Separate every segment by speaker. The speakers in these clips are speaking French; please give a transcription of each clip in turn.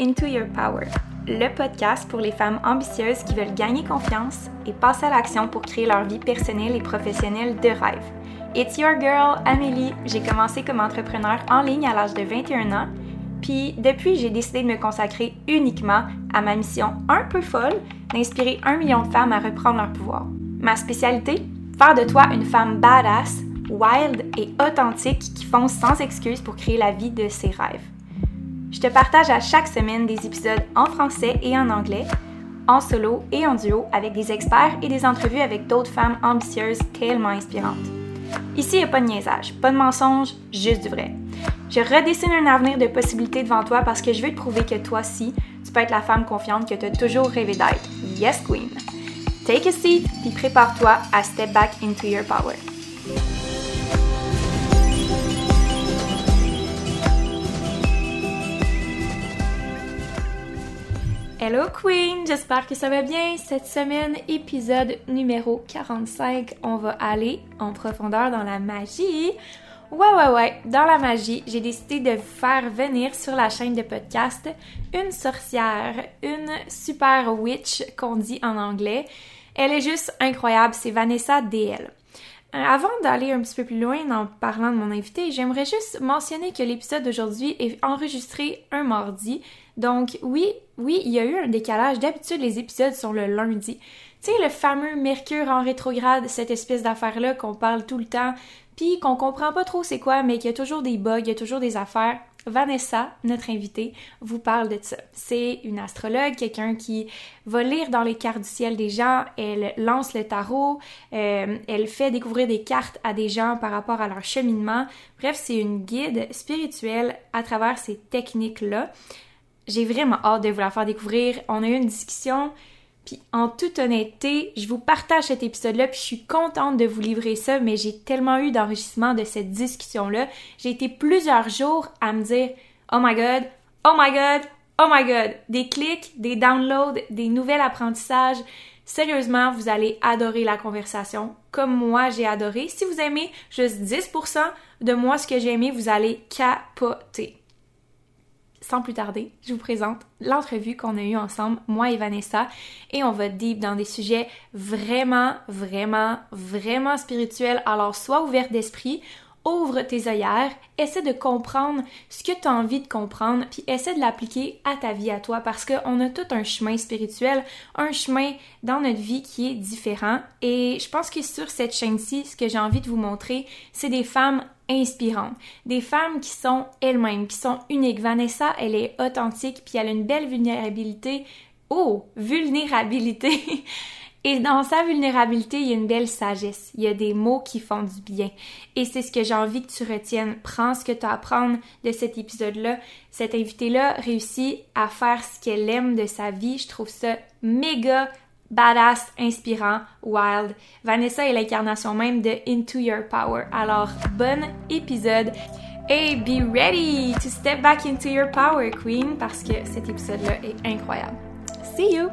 Speaker 1: Into Your Power, le podcast pour les femmes ambitieuses qui veulent gagner confiance et passer à l'action pour créer leur vie personnelle et professionnelle de rêve. It's your girl, Amélie. J'ai commencé comme entrepreneur en ligne à l'âge de 21 ans, puis depuis, j'ai décidé de me consacrer uniquement à ma mission un peu folle d'inspirer un million de femmes à reprendre leur pouvoir. Ma spécialité? Faire de toi une femme badass, wild et authentique qui fonce sans excuse pour créer la vie de ses rêves. Je te partage à chaque semaine des épisodes en français et en anglais, en solo et en duo avec des experts et des entrevues avec d'autres femmes ambitieuses tellement inspirantes. Ici, il n'y a pas de niaisage, pas de mensonge, juste du vrai. Je redessine un avenir de possibilités devant toi parce que je veux te prouver que toi aussi, tu peux être la femme confiante que tu as toujours rêvé d'être. Yes, Queen! Take a seat, puis prépare-toi à step back into your power. Hello Queen, j'espère que ça va bien. Cette semaine, épisode numéro 45, on va aller en profondeur dans la magie. Ouais, ouais, ouais, dans la magie, j'ai décidé de faire venir sur la chaîne de podcast une sorcière, une super witch qu'on dit en anglais. Elle est juste incroyable, c'est Vanessa DL. Euh, avant d'aller un petit peu plus loin en parlant de mon invité, j'aimerais juste mentionner que l'épisode d'aujourd'hui est enregistré un mardi. Donc oui, oui, il y a eu un décalage. D'habitude, les épisodes sont le lundi. Tu sais, le fameux Mercure en rétrograde, cette espèce d'affaire-là qu'on parle tout le temps, puis qu'on comprend pas trop c'est quoi, mais qu'il y a toujours des bugs, il y a toujours des affaires. Vanessa, notre invitée, vous parle de ça. C'est une astrologue, quelqu'un qui va lire dans les cartes du ciel des gens, elle lance le tarot, euh, elle fait découvrir des cartes à des gens par rapport à leur cheminement. Bref, c'est une guide spirituelle à travers ces techniques-là. J'ai vraiment hâte de vous la faire découvrir. On a eu une discussion puis en toute honnêteté, je vous partage cet épisode-là, puis je suis contente de vous livrer ça, mais j'ai tellement eu d'enregistrement de cette discussion-là. J'ai été plusieurs jours à me dire Oh my god, oh my god, oh my god. Des clics, des downloads, des nouvelles apprentissages. Sérieusement, vous allez adorer la conversation, comme moi j'ai adoré. Si vous aimez juste 10% de moi ce que j'ai aimé, vous allez capoter sans plus tarder, je vous présente l'entrevue qu'on a eue ensemble, moi et Vanessa, et on va deep dans des sujets vraiment, vraiment, vraiment spirituels. Alors, sois ouverte d'esprit, ouvre tes œillères, essaie de comprendre ce que tu as envie de comprendre, puis essaie de l'appliquer à ta vie, à toi, parce qu'on a tout un chemin spirituel, un chemin dans notre vie qui est différent. Et je pense que sur cette chaîne-ci, ce que j'ai envie de vous montrer, c'est des femmes inspirantes, des femmes qui sont elles-mêmes, qui sont uniques. Vanessa, elle est authentique, puis elle a une belle vulnérabilité. Oh, vulnérabilité Et dans sa vulnérabilité, il y a une belle sagesse. Il y a des mots qui font du bien. Et c'est ce que j'ai envie que tu retiennes. Prends ce que tu as à de cet épisode-là. Cette invitée-là réussit à faire ce qu'elle aime de sa vie. Je trouve ça méga badass, inspirant, wild. Vanessa est l'incarnation même de Into Your Power. Alors, bon épisode. Et be ready to step back into your power, Queen, parce que cet épisode-là est incroyable. See you!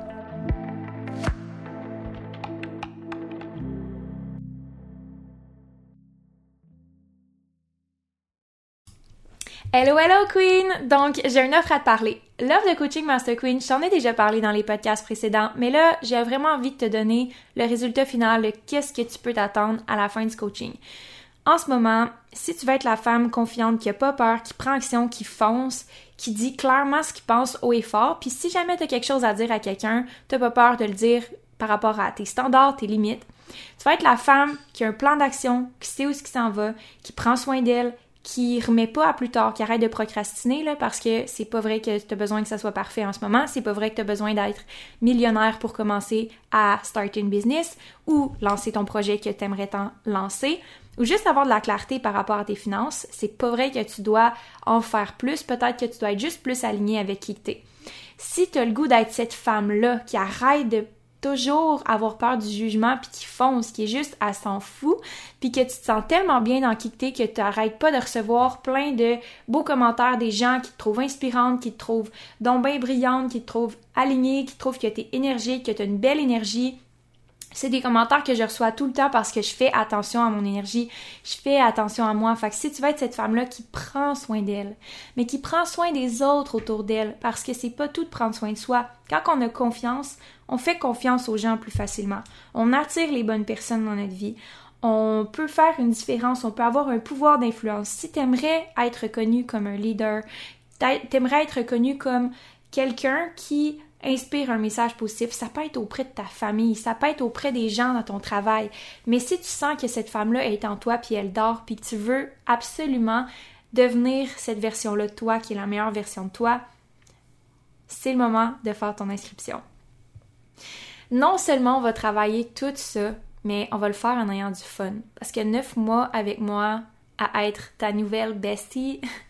Speaker 1: Hello, hello Queen! Donc, j'ai une offre à te parler. L'offre de coaching Master Queen, je t'en ai déjà parlé dans les podcasts précédents, mais là, j'ai vraiment envie de te donner le résultat final de qu'est-ce que tu peux t'attendre à la fin du coaching. En ce moment, si tu veux être la femme confiante qui a pas peur, qui prend action, qui fonce, qui dit clairement ce qu'il pense haut et fort, puis si jamais tu as quelque chose à dire à quelqu'un, t'as pas peur de le dire par rapport à tes standards, tes limites. Tu vas être la femme qui a un plan d'action, qui sait où ce qui s'en va, qui prend soin d'elle, qui remet pas à plus tard, qui arrête de procrastiner là, parce que c'est pas vrai que tu as besoin que ça soit parfait en ce moment, c'est pas vrai que tu as besoin d'être millionnaire pour commencer à start une business ou lancer ton projet que tu aimerais tant lancer ou juste avoir de la clarté par rapport à tes finances, c'est pas vrai que tu dois en faire plus, peut-être que tu dois être juste plus aligné avec qui tu es. Si tu as le goût d'être cette femme-là qui arrête de toujours avoir peur du jugement puis qui fonce, qui est juste à s'en fout, puis que tu te sens tellement bien dans qui que tu n'arrêtes pas de recevoir plein de beaux commentaires des gens qui te trouvent inspirante, qui te trouvent donc bien brillante, qui te trouvent alignée, qui te trouvent que tu es énergique, que tu as une belle énergie. C'est des commentaires que je reçois tout le temps parce que je fais attention à mon énergie, je fais attention à moi. Fait que si tu vas être cette femme-là qui prend soin d'elle, mais qui prend soin des autres autour d'elle, parce que c'est pas tout de prendre soin de soi. Quand on a confiance, on fait confiance aux gens plus facilement. On attire les bonnes personnes dans notre vie. On peut faire une différence, on peut avoir un pouvoir d'influence. Si tu aimerais être reconnu comme un leader, t'aimerais être reconnu comme quelqu'un qui inspire un message positif. Ça peut être auprès de ta famille, ça peut être auprès des gens dans ton travail. Mais si tu sens que cette femme-là est en toi, puis elle dort, puis que tu veux absolument devenir cette version-là de toi, qui est la meilleure version de toi, c'est le moment de faire ton inscription. Non seulement on va travailler tout ça, mais on va le faire en ayant du fun. Parce que neuf mois avec moi à être ta nouvelle bestie,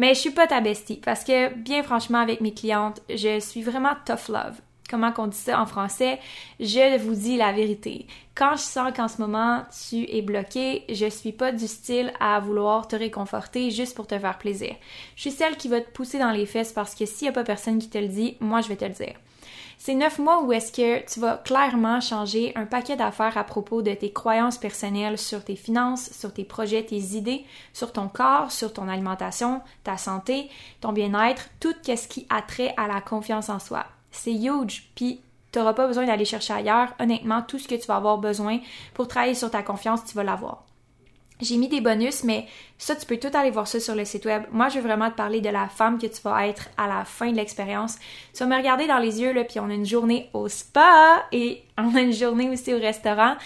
Speaker 1: Mais je suis pas ta bestie parce que, bien franchement, avec mes clientes, je suis vraiment tough love. Comment qu'on dit ça en français? Je vous dis la vérité. Quand je sens qu'en ce moment tu es bloqué, je suis pas du style à vouloir te réconforter juste pour te faire plaisir. Je suis celle qui va te pousser dans les fesses parce que s'il y a pas personne qui te le dit, moi je vais te le dire. C'est neuf mois où est-ce que tu vas clairement changer un paquet d'affaires à propos de tes croyances personnelles sur tes finances, sur tes projets, tes idées, sur ton corps, sur ton alimentation, ta santé, ton bien-être, tout ce qui a trait à la confiance en soi. C'est huge, puis tu n'auras pas besoin d'aller chercher ailleurs. Honnêtement, tout ce que tu vas avoir besoin pour travailler sur ta confiance, tu vas l'avoir. J'ai mis des bonus, mais ça, tu peux tout aller voir ça sur le site web. Moi, je veux vraiment te parler de la femme que tu vas être à la fin de l'expérience. Tu vas me regarder dans les yeux, là, puis on a une journée au spa et on a une journée aussi au restaurant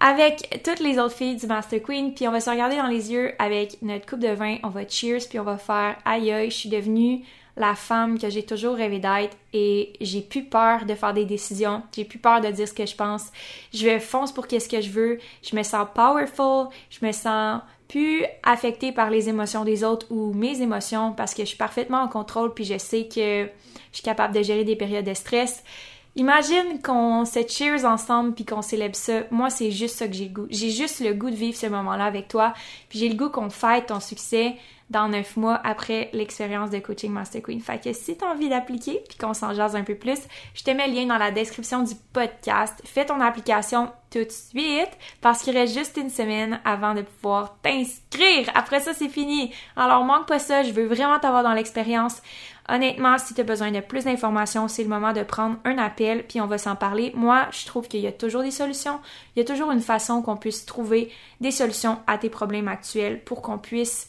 Speaker 1: avec toutes les autres filles du Master Queen, puis on va se regarder dans les yeux avec notre coupe de vin, on va cheers, puis on va faire aïe aïe, je suis devenue la femme que j'ai toujours rêvé d'être et j'ai plus peur de faire des décisions, j'ai plus peur de dire ce que je pense. Je vais fonce pour qu'est-ce que je veux, je me sens powerful, je me sens plus affectée par les émotions des autres ou mes émotions parce que je suis parfaitement en contrôle puis je sais que je suis capable de gérer des périodes de stress. Imagine qu'on se cheers ensemble puis qu'on célèbre ça. Moi, c'est juste ça que j'ai le goût. J'ai juste le goût de vivre ce moment-là avec toi. Puis j'ai le goût qu'on fête ton succès dans neuf mois après l'expérience de coaching Master Queen. Fait que si tu as envie d'appliquer puis qu'on s'en jase un peu plus, je te mets le lien dans la description du podcast. Fais ton application tout de suite parce qu'il reste juste une semaine avant de pouvoir t'inscrire. Après ça, c'est fini. Alors manque pas ça, je veux vraiment t'avoir dans l'expérience. Honnêtement, si tu as besoin de plus d'informations, c'est le moment de prendre un appel puis on va s'en parler. Moi, je trouve qu'il y a toujours des solutions. Il y a toujours une façon qu'on puisse trouver des solutions à tes problèmes actuels pour qu'on puisse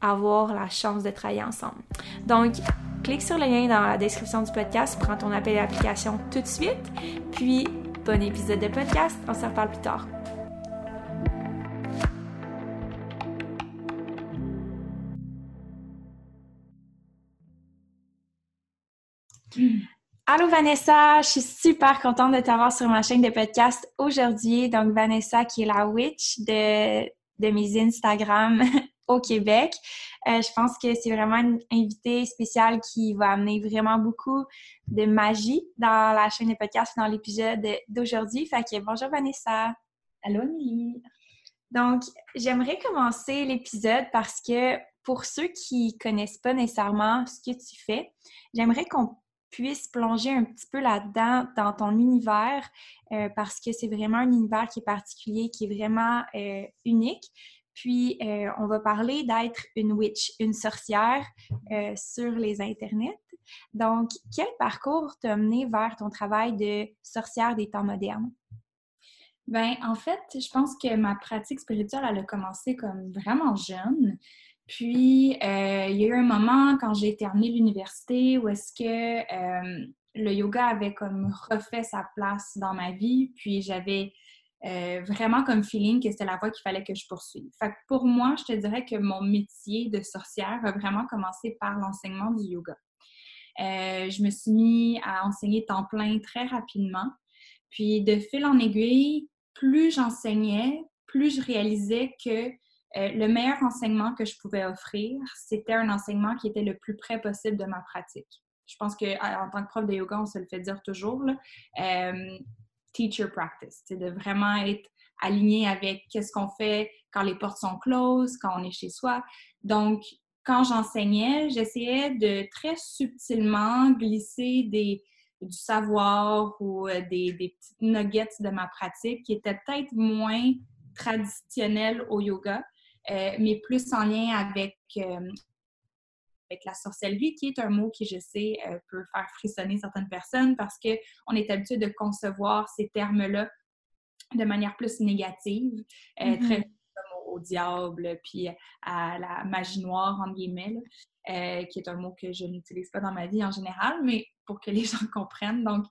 Speaker 1: avoir la chance de travailler ensemble. Donc, clique sur le lien dans la description du podcast, prends ton appel d'application tout de suite, puis bon épisode de podcast, on se reparle plus tard. Allô Vanessa, je suis super contente de t'avoir sur ma chaîne de podcast aujourd'hui. Donc Vanessa qui est la witch de, de mes Instagram au Québec. Euh, je pense que c'est vraiment une invitée spéciale qui va amener vraiment beaucoup de magie dans la chaîne de podcast, dans l'épisode d'aujourd'hui. Fait que bonjour Vanessa.
Speaker 2: Allô Nelly.
Speaker 1: Donc, j'aimerais commencer l'épisode parce que pour ceux qui connaissent pas nécessairement ce que tu fais, j'aimerais qu'on puisse plonger un petit peu là-dedans, dans ton univers, euh, parce que c'est vraiment un univers qui est particulier, qui est vraiment euh, unique. Puis, euh, on va parler d'être une witch, une sorcière sur les internets. Donc, quel parcours t'a mené vers ton travail de sorcière des temps modernes?
Speaker 2: Ben, en fait, je pense que ma pratique spirituelle, elle a commencé comme vraiment jeune. Puis, euh, il y a eu un moment quand j'ai terminé l'université où est-ce que euh, le yoga avait comme refait sa place dans ma vie. Puis, j'avais euh, vraiment comme feeling que c'était la voie qu'il fallait que je poursuive. Fait pour moi, je te dirais que mon métier de sorcière a vraiment commencé par l'enseignement du yoga. je me suis mis à enseigner temps plein très rapidement. Puis, de fil en aiguille, plus j'enseignais, plus je réalisais que euh, le meilleur enseignement que je pouvais offrir, c'était un enseignement qui était le plus près possible de ma pratique. Je pense qu'en tant que prof de yoga, on se le fait dire toujours, euh, teacher practice, c'est de vraiment être aligné avec qu'est-ce qu'on fait quand les portes sont closes, quand on est chez soi. Donc, quand j'enseignais, j'essayais de très subtilement glisser du savoir ou euh, des, petites nuggets de ma pratique qui étaient peut-être moins traditionnelles au yoga, euh, mais plus en lien avec, avec la sorcellerie, qui est un mot qui, je sais, peut faire frissonner certaines personnes parce qu'on est habitué de concevoir ces termes-là de manière plus négative, mm-hmm. très comme au, diable, puis à la magie noire, en guillemets. Euh, qui est un mot que je n'utilise pas dans ma vie en général, mais pour que les gens comprennent. Donc,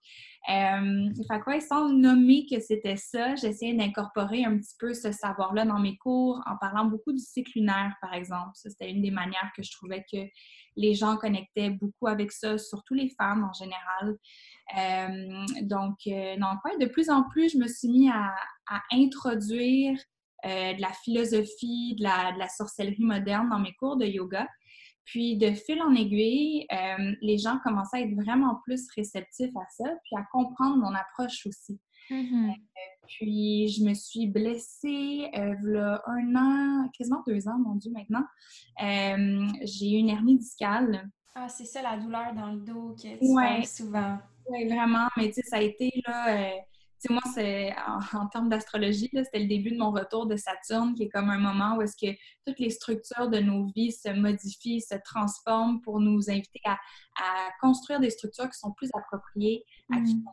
Speaker 2: euh, quoi, sans nommer que c'était ça, j'essayais d'incorporer un petit peu ce savoir-là dans mes cours en parlant beaucoup du cycle lunaire, par exemple. Ça, c'était une des manières que je trouvais que les gens connectaient beaucoup avec ça, surtout les femmes en général. Euh, donc, ouais, de plus en plus, je me suis mis à, introduire de la philosophie, de la, de la, sorcellerie moderne dans mes cours de yoga. Puis de fil en aiguille, euh, les gens commençaient à être vraiment plus réceptifs à ça, puis à comprendre mon approche aussi. Mm-hmm. Euh, puis je me suis blessée euh, a un an, quasiment deux ans, mon Dieu, maintenant. j'ai eu une hernie discale.
Speaker 1: Ah, c'est ça la douleur dans le dos que tu ouais. souvent.
Speaker 2: Oui, vraiment. Mais tu sais, ça a été là sais, moi, c'est en, termes d'astrologie, c'était le début de mon retour de Saturne, qui est comme un moment où est-ce que toutes les structures de nos vies se modifient, se transforment pour nous inviter à, construire des structures qui sont plus appropriées à qui mm.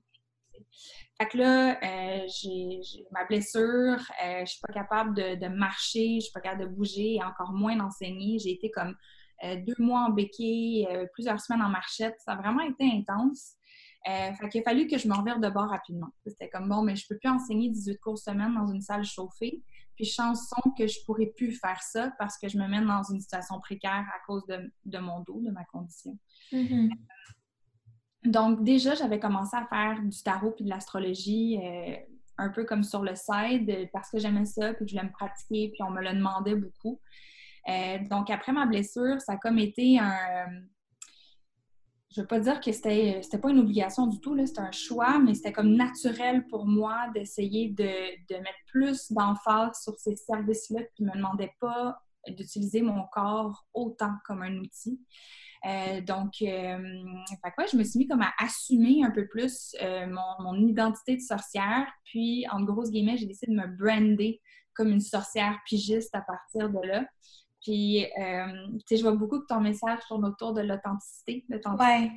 Speaker 2: fait que là, euh, j'ai ma blessure, euh, je suis pas capable de, marcher, je suis pas capable de bouger et encore moins d'enseigner. J'ai été comme euh, deux mois en béquille, plusieurs semaines en marchette. Ça a vraiment été intense. Euh, fait qu'il a fallu que je me revire de bord rapidement. C'était comme bon, mais je peux plus enseigner 18 cours semaine dans une salle chauffée. Puis chanson que je pourrais plus faire ça parce que je me mène dans une situation précaire à cause de, mon dos, de ma condition. Mm-hmm. Donc déjà, j'avais commencé à faire du tarot puis de l'astrologie euh, un peu comme sur le side parce que j'aimais ça puis que je voulais me pratiquer puis on me le demandait beaucoup. Euh, donc après ma blessure, ça a comme été un je veux pas dire que c'était c'était pas une obligation du tout, c'était un choix, mais c'était comme naturel pour moi d'essayer de, de, mettre plus d'emphase sur ces services-là qui ne me demandaient pas d'utiliser mon corps autant comme un outil. Euh, donc, euh, je me suis mis comme à assumer un peu plus euh, mon, mon, identité de sorcière. Puis, en grosses guillemets, j'ai décidé de me brander comme une sorcière pigiste à partir de là. Puis, euh, tu sais, je vois beaucoup que ton message tourne autour de l'authenticité.
Speaker 1: Ouais.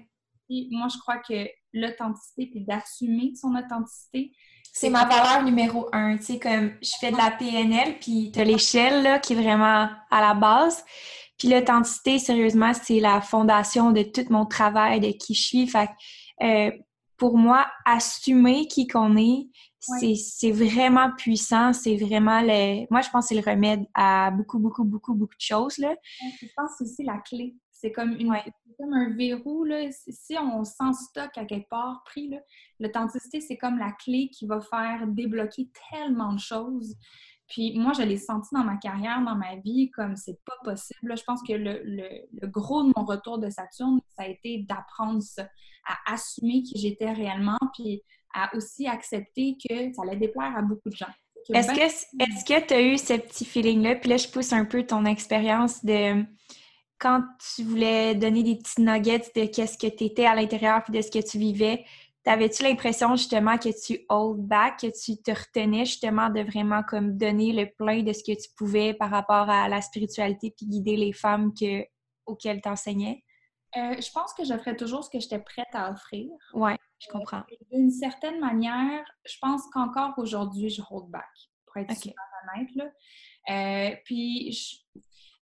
Speaker 2: Moi, je crois que l'authenticité, puis d'assumer son authenticité.
Speaker 1: C'est ma valeur numéro un. Tu sais, comme je fais de la PNL, puis tu as l'échelle, là, qui est vraiment à la base. Puis l'authenticité, sérieusement, c'est la fondation de tout mon travail, de qui je suis. Fait euh, pour moi, assumer qui qu'on est, c'est vraiment puissant. C'est vraiment le. Moi, je pense que c'est le remède à beaucoup, beaucoup, beaucoup, beaucoup de choses. Là.
Speaker 2: Je pense que c'est la clé. C'est comme, une, comme un verrou. Là. Si on sent stock à quelque part pris, l'authenticité, c'est comme la clé qui va faire débloquer tellement de choses. Puis moi, je l'ai senti dans ma carrière, dans ma vie, comme c'est pas possible. Je pense que le, le, gros de mon retour de Saturne, ça a été d'apprendre ça, à assumer qui j'étais réellement, puis à aussi accepter que ça allait déplaire à beaucoup de gens.
Speaker 1: Est-ce que est-ce que tu as eu ce petit feeling-là? Puis là, je pousse un peu ton expérience de quand tu voulais donner des petits nuggets de qu'est-ce que tu étais à l'intérieur puis de ce que tu vivais. T'avais-tu l'impression justement que tu hold back, que tu te retenais justement de vraiment comme donner le plein de ce que tu pouvais par rapport à la spiritualité puis guider les femmes que, auxquelles tu enseignais?
Speaker 2: Euh, je pense que j'offrais toujours ce que j'étais prête à offrir.
Speaker 1: Oui, je comprends.
Speaker 2: Euh, d'une certaine manière, je pense qu'encore aujourd'hui, je hold back, pour être super honnête. Là. Euh, puis, je,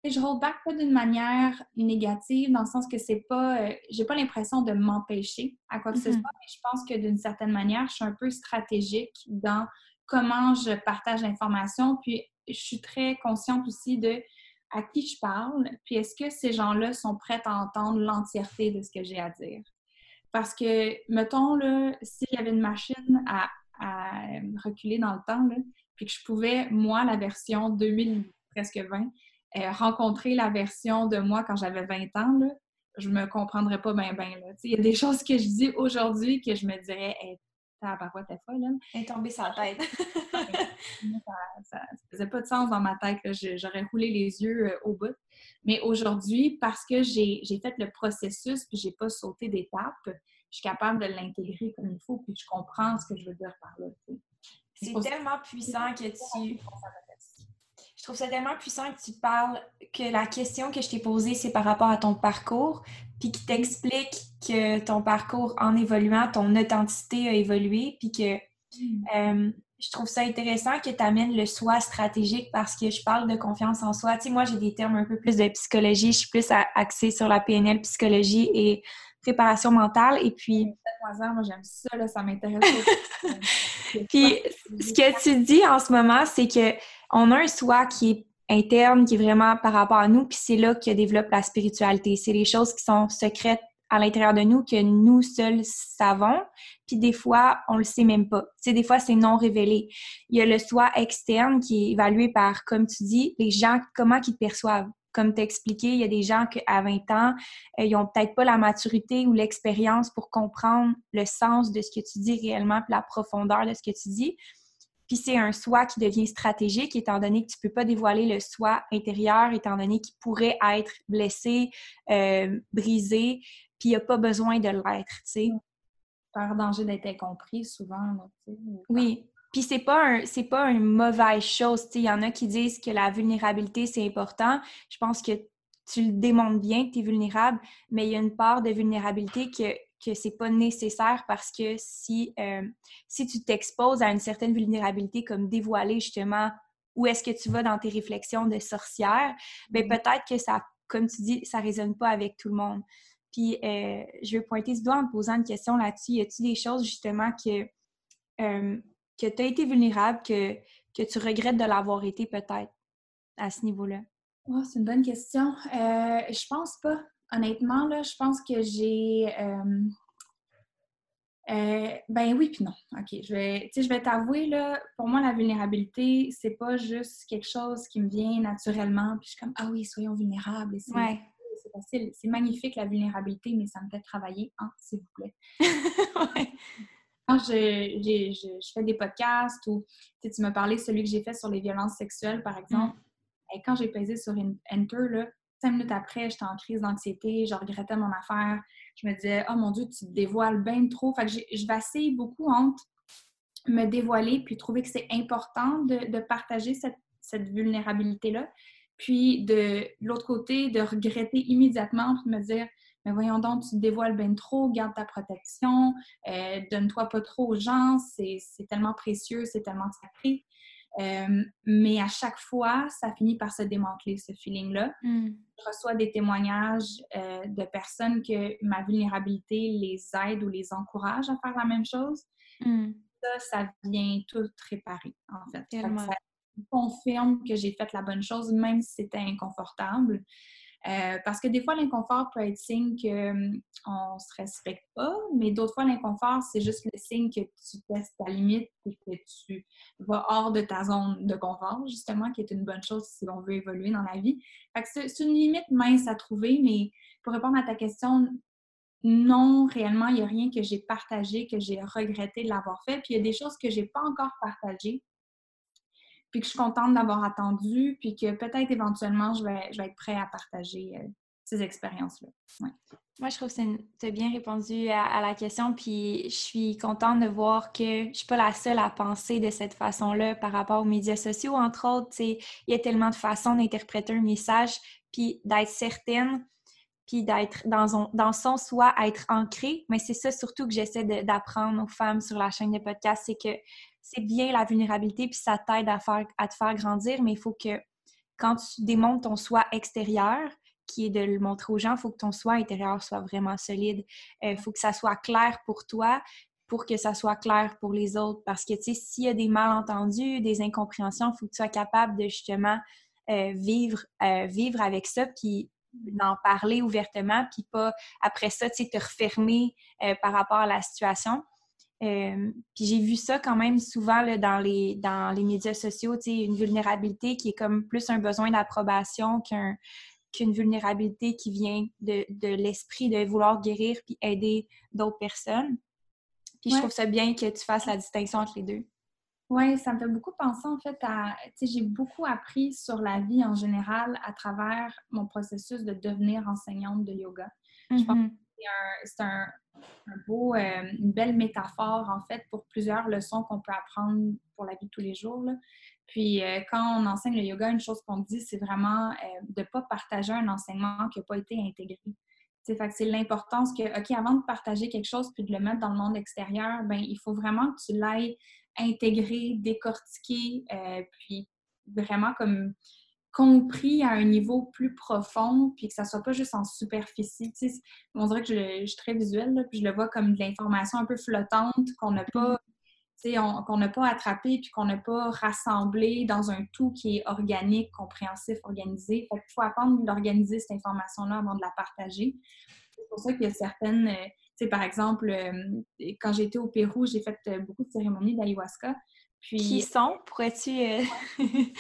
Speaker 2: je hold back pas d'une manière négative, dans le sens que c'est pas, j'ai pas l'impression de m'empêcher à quoi que ce mm-hmm. soit, mais je pense que d'une certaine manière, je suis un peu stratégique dans comment je partage l'information, puis je suis très consciente aussi de à qui je parle, puis est-ce que ces gens-là sont prêts à entendre l'entièreté de ce que j'ai à dire? Parce que, mettons, là, s'il y avait une machine à, reculer dans le temps, puis que je pouvais, moi, la version 2000, presque 20, euh, rencontrer la version de moi quand j'avais 20 ans, là, je me comprendrais pas bien, bien. Il y a des choses que je dis aujourd'hui que je me dirais, ta paroi t'es folle, là.
Speaker 1: Elle est tombée la tête.
Speaker 2: ça, ne faisait pas de sens dans ma tête. J'aurais roulé les yeux euh, au bout. Mais aujourd'hui, parce que j'ai fait le processus puis j'ai pas sauté d'étape, je suis capable de l'intégrer comme il faut puis je comprends ce que je veux dire par là.
Speaker 1: C'est tellement puissant que tu trouve ça tellement puissant que tu parles que la question que je t'ai posée, c'est par rapport à ton parcours, puis qui t'explique que ton parcours en évoluant, ton authenticité a évolué, puis que mm. euh, je trouve ça intéressant que tu amènes le soi stratégique parce que je parle de confiance en soi. Tu sais, moi, j'ai des termes un peu plus de psychologie. Je suis plus axée sur la PNL, psychologie et préparation mentale. Et puis.
Speaker 2: Moi, j'aime ça, là, ça m'intéresse.
Speaker 1: puis, ce que tu dis en ce moment, c'est que on a un soi qui est interne, qui est vraiment par rapport à nous, puis c'est là que développe la spiritualité. C'est les choses qui sont secrètes à l'intérieur de nous que nous seuls savons, puis des fois, on le sait même pas. Tu sais, des fois, c'est non révélé. Il y a le soi externe qui est évalué par, comme tu dis, les gens, comment ils te perçoivent. Comme tu expliqué, il y a des gens qu'à 20 ans, euh, ils ont peut-être pas la maturité ou l'expérience pour comprendre le sens de ce que tu dis réellement, puis la profondeur de ce que tu dis. Puis c'est un soi qui devient stratégique, étant donné que tu ne peux pas dévoiler le soi intérieur, étant donné qu'il pourrait être blessé, euh, brisé, puis il n'y a pas besoin de l'être, tu sais.
Speaker 2: Par danger d'être incompris, souvent.
Speaker 1: oui. Puis c'est pas c'est pas une mauvaise chose, tu sais. Il y en a qui disent que la vulnérabilité, c'est important. Je pense que tu le démontres bien que tu es vulnérable, mais il y a une part de vulnérabilité que que c'est pas nécessaire parce que si, euh, si tu t'exposes à une certaine vulnérabilité, comme dévoiler justement où est-ce que tu vas dans tes réflexions de sorcière, bien mm-hmm. peut-être que ça, comme tu dis, ça résonne pas avec tout le monde. Puis euh, je vais pointer du doigt en te posant une question là-dessus. Y a-t-il des choses justement que, euh, que tu as été vulnérable, que, que tu regrettes de l'avoir été peut-être à ce niveau-là?
Speaker 2: Oh, c'est une bonne question. je pense pas honnêtement, là, je pense que j'ai. Euh, euh, ben oui, puis non. OK. Je vais, je vais t'avouer, là, pour moi, la vulnérabilité, c'est pas juste quelque chose qui me vient naturellement, puis je suis comme, ah oui, soyons vulnérables. C'est facile. C'est magnifique, la vulnérabilité, mais ça me fait travailler, hein, s'il vous plaît. Quand je, je, fais des podcasts ou tu m'as parlé celui que j'ai fait sur les violences sexuelles, par exemple, mm. et quand j'ai pesé sur Enter, là, cinq minutes après, j'étais en crise d'anxiété, je regrettais mon affaire. Je me disais, oh mon Dieu, tu te dévoiles bien trop. Fait que je vacille beaucoup entre me dévoiler puis trouver que c'est important de, partager cette, vulnérabilité-là. Puis de, l'autre côté, de regretter immédiatement puis de me dire, mais voyons donc, tu te dévoiles bien trop, garde ta protection, euh, donne-toi pas trop aux gens, c'est tellement précieux, c'est tellement sacré. Euh, mais à chaque fois, ça finit par se démanteler, ce feeling-là. Hmm. Je reçois des témoignages euh, de personnes que ma vulnérabilité les aide ou les encourage à faire la même chose. Hmm. Ça, ça vient tout réparer, en fait. Ça confirme que j'ai fait la bonne chose, même si c'était inconfortable. Euh, parce que des fois, l'inconfort peut être signe qu'on hum, ne se respecte pas, mais d'autres fois, l'inconfort, c'est juste le signe que tu testes ta limite et que tu vas hors de ta zone de confort, justement, qui est une bonne chose si on veut évoluer dans la vie. c'est une limite mince à trouver, mais pour répondre à ta question, non, réellement, il n'y a rien que j'ai partagé, que j'ai regretté de l'avoir fait. Puis il y a des choses que je n'ai pas encore partagées, puis que je suis contente d'avoir attendu, puis que peut-être éventuellement, je vais, être prêt à partager euh, ces expériences-là.
Speaker 1: Moi, je trouve que tu as bien répondu à, la question, puis je suis contente de voir que je ne suis pas la seule à penser de cette façon-là par rapport aux médias sociaux, entre autres. Il y a tellement de façons d'interpréter un message, puis d'être certaine, puis d'être dans son, dans son soi, être ancré. Mais c'est ça surtout que j'essaie d'apprendre aux femmes sur la chaîne de podcast, c'est que c'est bien la vulnérabilité, puis ça t'aide à, te faire grandir, mais il faut que quand tu démontes ton soi extérieur, qui est de le montrer aux gens, il faut que ton soi intérieur soit vraiment solide. Il euh, faut que ça soit clair pour toi pour que ça soit clair pour les autres. Parce que, tu sais, s'il y a des malentendus, des incompréhensions, il faut que tu sois capable de justement euh, vivre, euh, vivre avec ça, puis d'en parler ouvertement, puis pas après ça, tu sais, te refermer par rapport à la situation. Euh, puis j'ai vu ça quand même souvent là, dans, les, dans les médias sociaux, une vulnérabilité qui est comme plus un besoin d'approbation qu'une vulnérabilité qui vient de, de l'esprit de vouloir guérir puis aider d'autres personnes. Puis je trouve ça bien que tu fasses la distinction entre les deux.
Speaker 2: Oui, ça me fait beaucoup penser en fait à, tu sais, j'ai beaucoup appris sur la vie en général à travers mon processus de devenir enseignante de yoga. Je pense mm-hmm. que c'est un, beau, euh, une belle métaphore en fait pour plusieurs leçons qu'on peut apprendre pour la vie de tous les jours. Puis euh, quand on enseigne le yoga, une chose qu'on dit, c'est vraiment euh, de ne pas partager un enseignement qui n'a pas été intégré. c'est l'importance que, OK, avant de partager quelque chose puis de le mettre dans le monde extérieur, ben il faut vraiment que tu l'ailles intégré, décortiqué, euh, puis vraiment comme compris à un niveau plus profond, puis que ça soit pas juste en superficie. on dirait que je, suis très visuelle, puis je le vois comme de l'information un peu flottante qu'on n'a pas, mm-hmm. qu'on n'a pas attrapé, puis qu'on n'a pas rassemblé dans un tout qui est organique, compréhensif, organisé. Fait il faut apprendre d'organiser cette information-là avant de la partager. C'est pour ça qu'il y a certaines... Euh, par exemple, euh, quand j'étais au Pérou, j'ai fait euh, beaucoup de cérémonies d'ayahuasca.
Speaker 1: Puis, Qui sont, pourrais-tu... Euh...
Speaker 2: des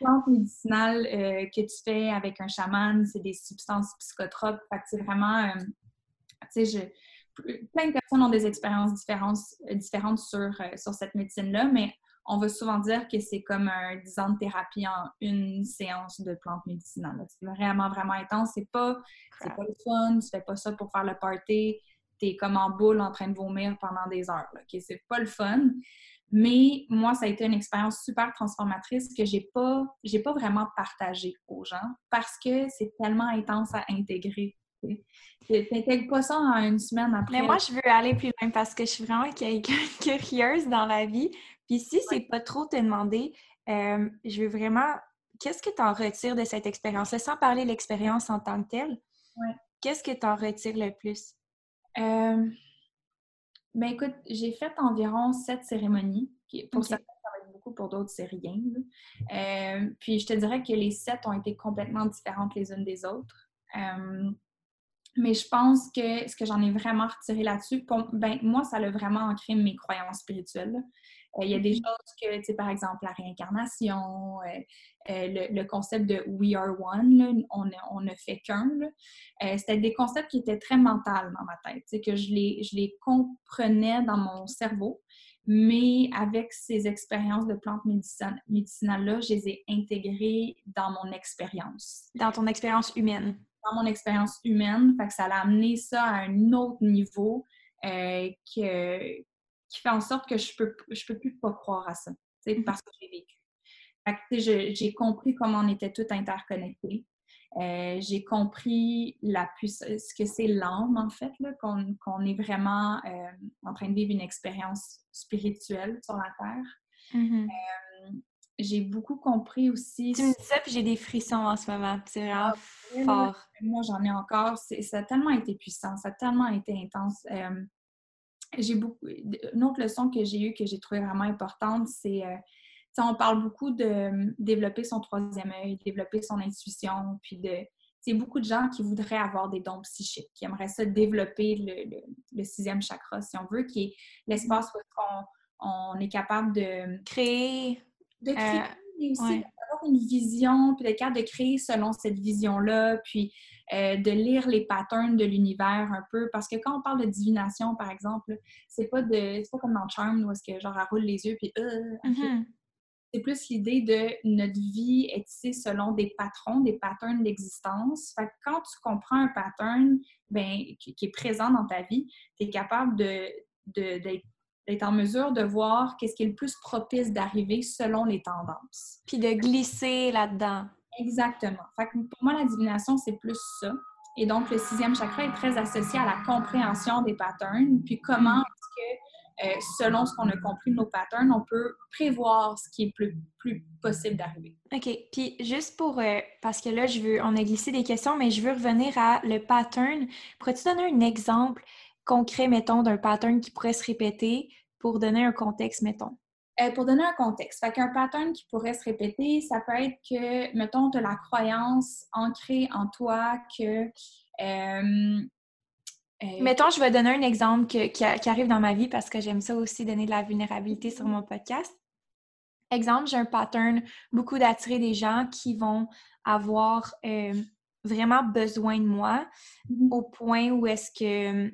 Speaker 2: plantes médicinales euh, que tu fais avec un chaman, c'est des substances psychotropes. Fait c'est vraiment... tu sais, plein de personnes ont des expériences différentes, différentes sur, sur cette médecine-là, mais on va souvent dire que c'est comme un 10 ans de thérapie en une séance de plantes médicinales. C'est vraiment, vraiment intense. C'est pas, pas le fun, tu fais pas ça pour faire le party t'es comme en boule en train de vomir pendant des heures. C'est pas le fun. Mais moi, ça a été une expérience super transformatrice que j'ai pas, j'ai pas vraiment partagée aux gens parce que c'est tellement intense à intégrer. Tu n'intègres pas ça en une semaine après.
Speaker 1: Mais moi, je veux aller plus loin parce que je suis vraiment quelqu'un curieuse dans la vie. Puis si c'est pas trop te demander, euh, je veux vraiment... Qu'est-ce que tu en retires de cette expérience-là, sans parler de l'expérience en tant que telle? Qu'est-ce que tu en retires le plus?
Speaker 2: Euh, ben écoute, j'ai fait environ sept cérémonies. Pour certains, ça va être beaucoup, pour d'autres, c'est rien. Euh, puis je te dirais que les sept ont été complètement différentes les unes des autres. Euh, mais je pense que ce que j'en ai vraiment retiré là-dessus, ben, moi, ça a vraiment ancré mes croyances spirituelles. Euh, il y a des mm-hmm. choses que, tu sais, par exemple, la réincarnation, euh, euh, le, concept de We are one, on, on, ne fait qu'un. C'était des concepts qui étaient très mentaux dans ma tête, tu sais, que je les, je les comprenais dans mon cerveau, mais avec ces expériences de plantes médicinales-là, je les ai intégrées dans mon expérience.
Speaker 1: Dans ton expérience humaine.
Speaker 2: Dans mon expérience humaine, fait que ça a amené ça à un autre niveau que, qui fait en sorte que je peux, je peux plus pas croire à ça, mmh parce que j'ai vécu. j'ai compris comment on était tous interconnectés. Euh, j'ai compris la ce que c'est l'âme, en fait, qu'on est vraiment euh, en train de vivre une expérience spirituelle sur la Terre. Mmh euh, j'ai beaucoup compris aussi...
Speaker 1: Tu me dis ça, puis j'ai des frissons en ce moment. C'est vraiment ah, fort.
Speaker 2: Moi, j'en ai encore. Ça a tellement été puissant, ça a tellement été intense j'ai beaucoup. Une autre leçon que j'ai eue que j'ai trouvée vraiment importante, c'est. Euh, on parle beaucoup de euh, développer son troisième œil, développer son intuition, puis de. C'est beaucoup de gens qui voudraient avoir des dons psychiques, qui aimeraient ça développer le, sixième chakra, si on veut, qui est l'espace où on, est capable de
Speaker 1: créer.
Speaker 2: De créer euh, aussi une vision, puis d'être capable de créer selon cette vision-là, puis euh, de lire les patterns de l'univers un peu. Parce que quand on parle de divination, par exemple, c'est pas de pas comme dans Charm où est-ce que genre elle roule les yeux puis euh, mm-hmm. c'est plus l'idée de notre vie est tissée selon des patrons, des patterns d'existence. Fait que quand tu comprends un pattern ben, qui, est présent dans ta vie, tu es capable de, d'être d'être en mesure de voir qu'est-ce qui est le plus propice d'arriver selon les tendances.
Speaker 1: Puis de glisser là-dedans.
Speaker 2: Exactement. Fait que pour moi, la divination, c'est plus ça. Et donc, le sixième chakra est très associé à la compréhension des patterns, puis comment est-ce que, euh, selon ce qu'on a compris de nos patterns, on peut prévoir ce qui est plus, plus possible d'arriver.
Speaker 1: OK. Puis juste pour, euh, parce que là, je veux, on a glissé des questions, mais je veux revenir à le pattern. Pourrais-tu donner un exemple concret, mettons, d'un pattern qui pourrait se répéter pour donner un contexte, mettons?
Speaker 2: Euh, pour donner un contexte, fait qu'un pattern qui pourrait se répéter, ça peut être que, mettons, tu as la croyance ancrée en toi que. Euh,
Speaker 1: euh, mettons, je vais donner un exemple qui, arrive dans ma vie parce que j'aime ça aussi donner de la vulnérabilité sur mon podcast. Exemple, j'ai un pattern beaucoup d'attirer des gens qui vont avoir vraiment besoin de moi mm-hmm. au point où est-ce que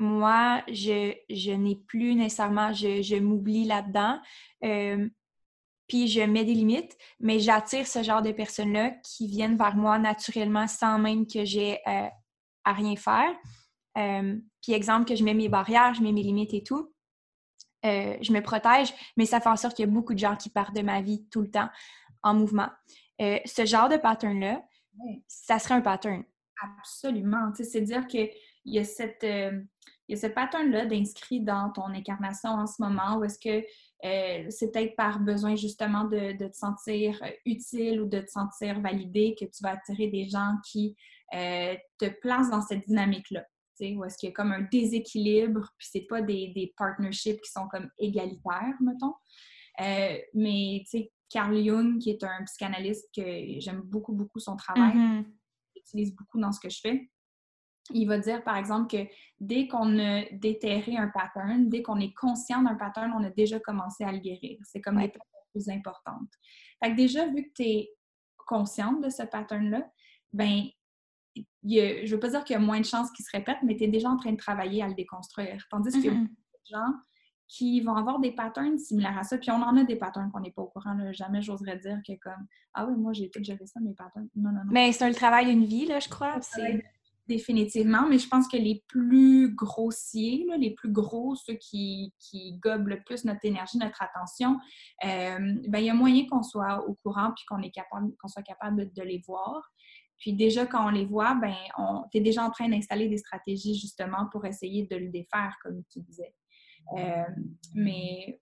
Speaker 1: moi, je, je n'ai plus nécessairement, je, je m'oublie là-dedans. Euh, puis je mets des limites, mais j'attire ce genre de personnes-là qui viennent vers moi naturellement sans même que j'ai euh, à rien faire. Euh, puis exemple que je mets mes barrières, je mets mes limites et tout. Euh, je me protège, mais ça fait en sorte qu'il y a beaucoup de gens qui partent de ma vie tout le temps en mouvement. ce genre de pattern-là, ça serait un pattern.
Speaker 2: Absolument. C'est dire qu'il y a cette, il y a ce pattern-là d'inscrit dans ton incarnation en ce moment où est-ce que euh, c'est peut-être par besoin justement de, te sentir euh, utile ou de te sentir validé que tu vas attirer des gens qui euh, te placent dans cette dynamique-là. Où est-ce qu'il y a comme un déséquilibre, puis c'est pas des, des, partnerships qui sont comme égalitaires, mettons. mais tu sais, Carl Jung, qui est un psychanalyste que j'aime beaucoup, beaucoup son travail, mm-hmm. j'utilise beaucoup dans ce que je fais il va dire, par exemple, que dès qu'on a déterré un pattern, dès qu'on est conscient d'un pattern, on a déjà commencé à le guérir. C'est comme l'étape la plus importante. Fait que déjà, vu que tu es consciente de ce pattern-là, ben je ne veux pas dire qu'il y a moins de chances qu'il se répète, mais tu es déjà en train de travailler à le déconstruire. Tandis qu'il y a mm-hmm. des gens qui vont avoir des patterns similaires à ça. Puis on en a des patterns qu'on n'est pas au courant. Jamais j'oserais dire que comme Ah oui, moi j'ai tout géré ça, mes patterns. Non, non, non.
Speaker 1: Mais c'est un travail d'une vie, là, je crois
Speaker 2: définitivement, mais je pense que les plus grossiers, les plus gros, ceux qui, qui, gobent le plus notre énergie, notre attention, euh, ben, il y a moyen qu'on soit au courant puis qu'on soit capable de, les voir. Puis déjà, quand on les voit, ben, tu es déjà en train d'installer des stratégies justement pour essayer de le défaire, comme tu disais. Euh, mais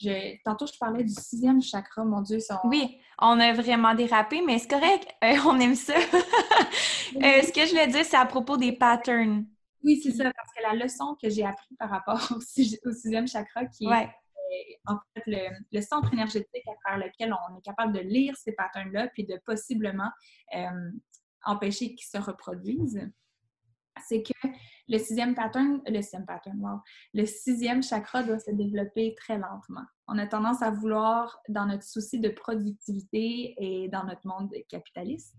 Speaker 2: je, tantôt, je parlais du sixième chakra, mon Dieu.
Speaker 1: Oui, on a vraiment dérapé, mais c'est correct, euh, on aime ça. Euh, ce que je voulais dire, c'est à propos des patterns.
Speaker 2: Oui, c'est ça, parce que la leçon que j'ai appris par rapport au, sixième chakra, qui est euh, en fait le, centre énergétique à travers lequel on est capable de lire ces patterns-là, puis de possiblement empêcher qu'ils se reproduisent, c'est que le sixième pattern, le sixième pattern, wow, le sixième chakra doit se développer très lentement. On a tendance à vouloir, dans notre souci de productivité et dans notre monde capitaliste,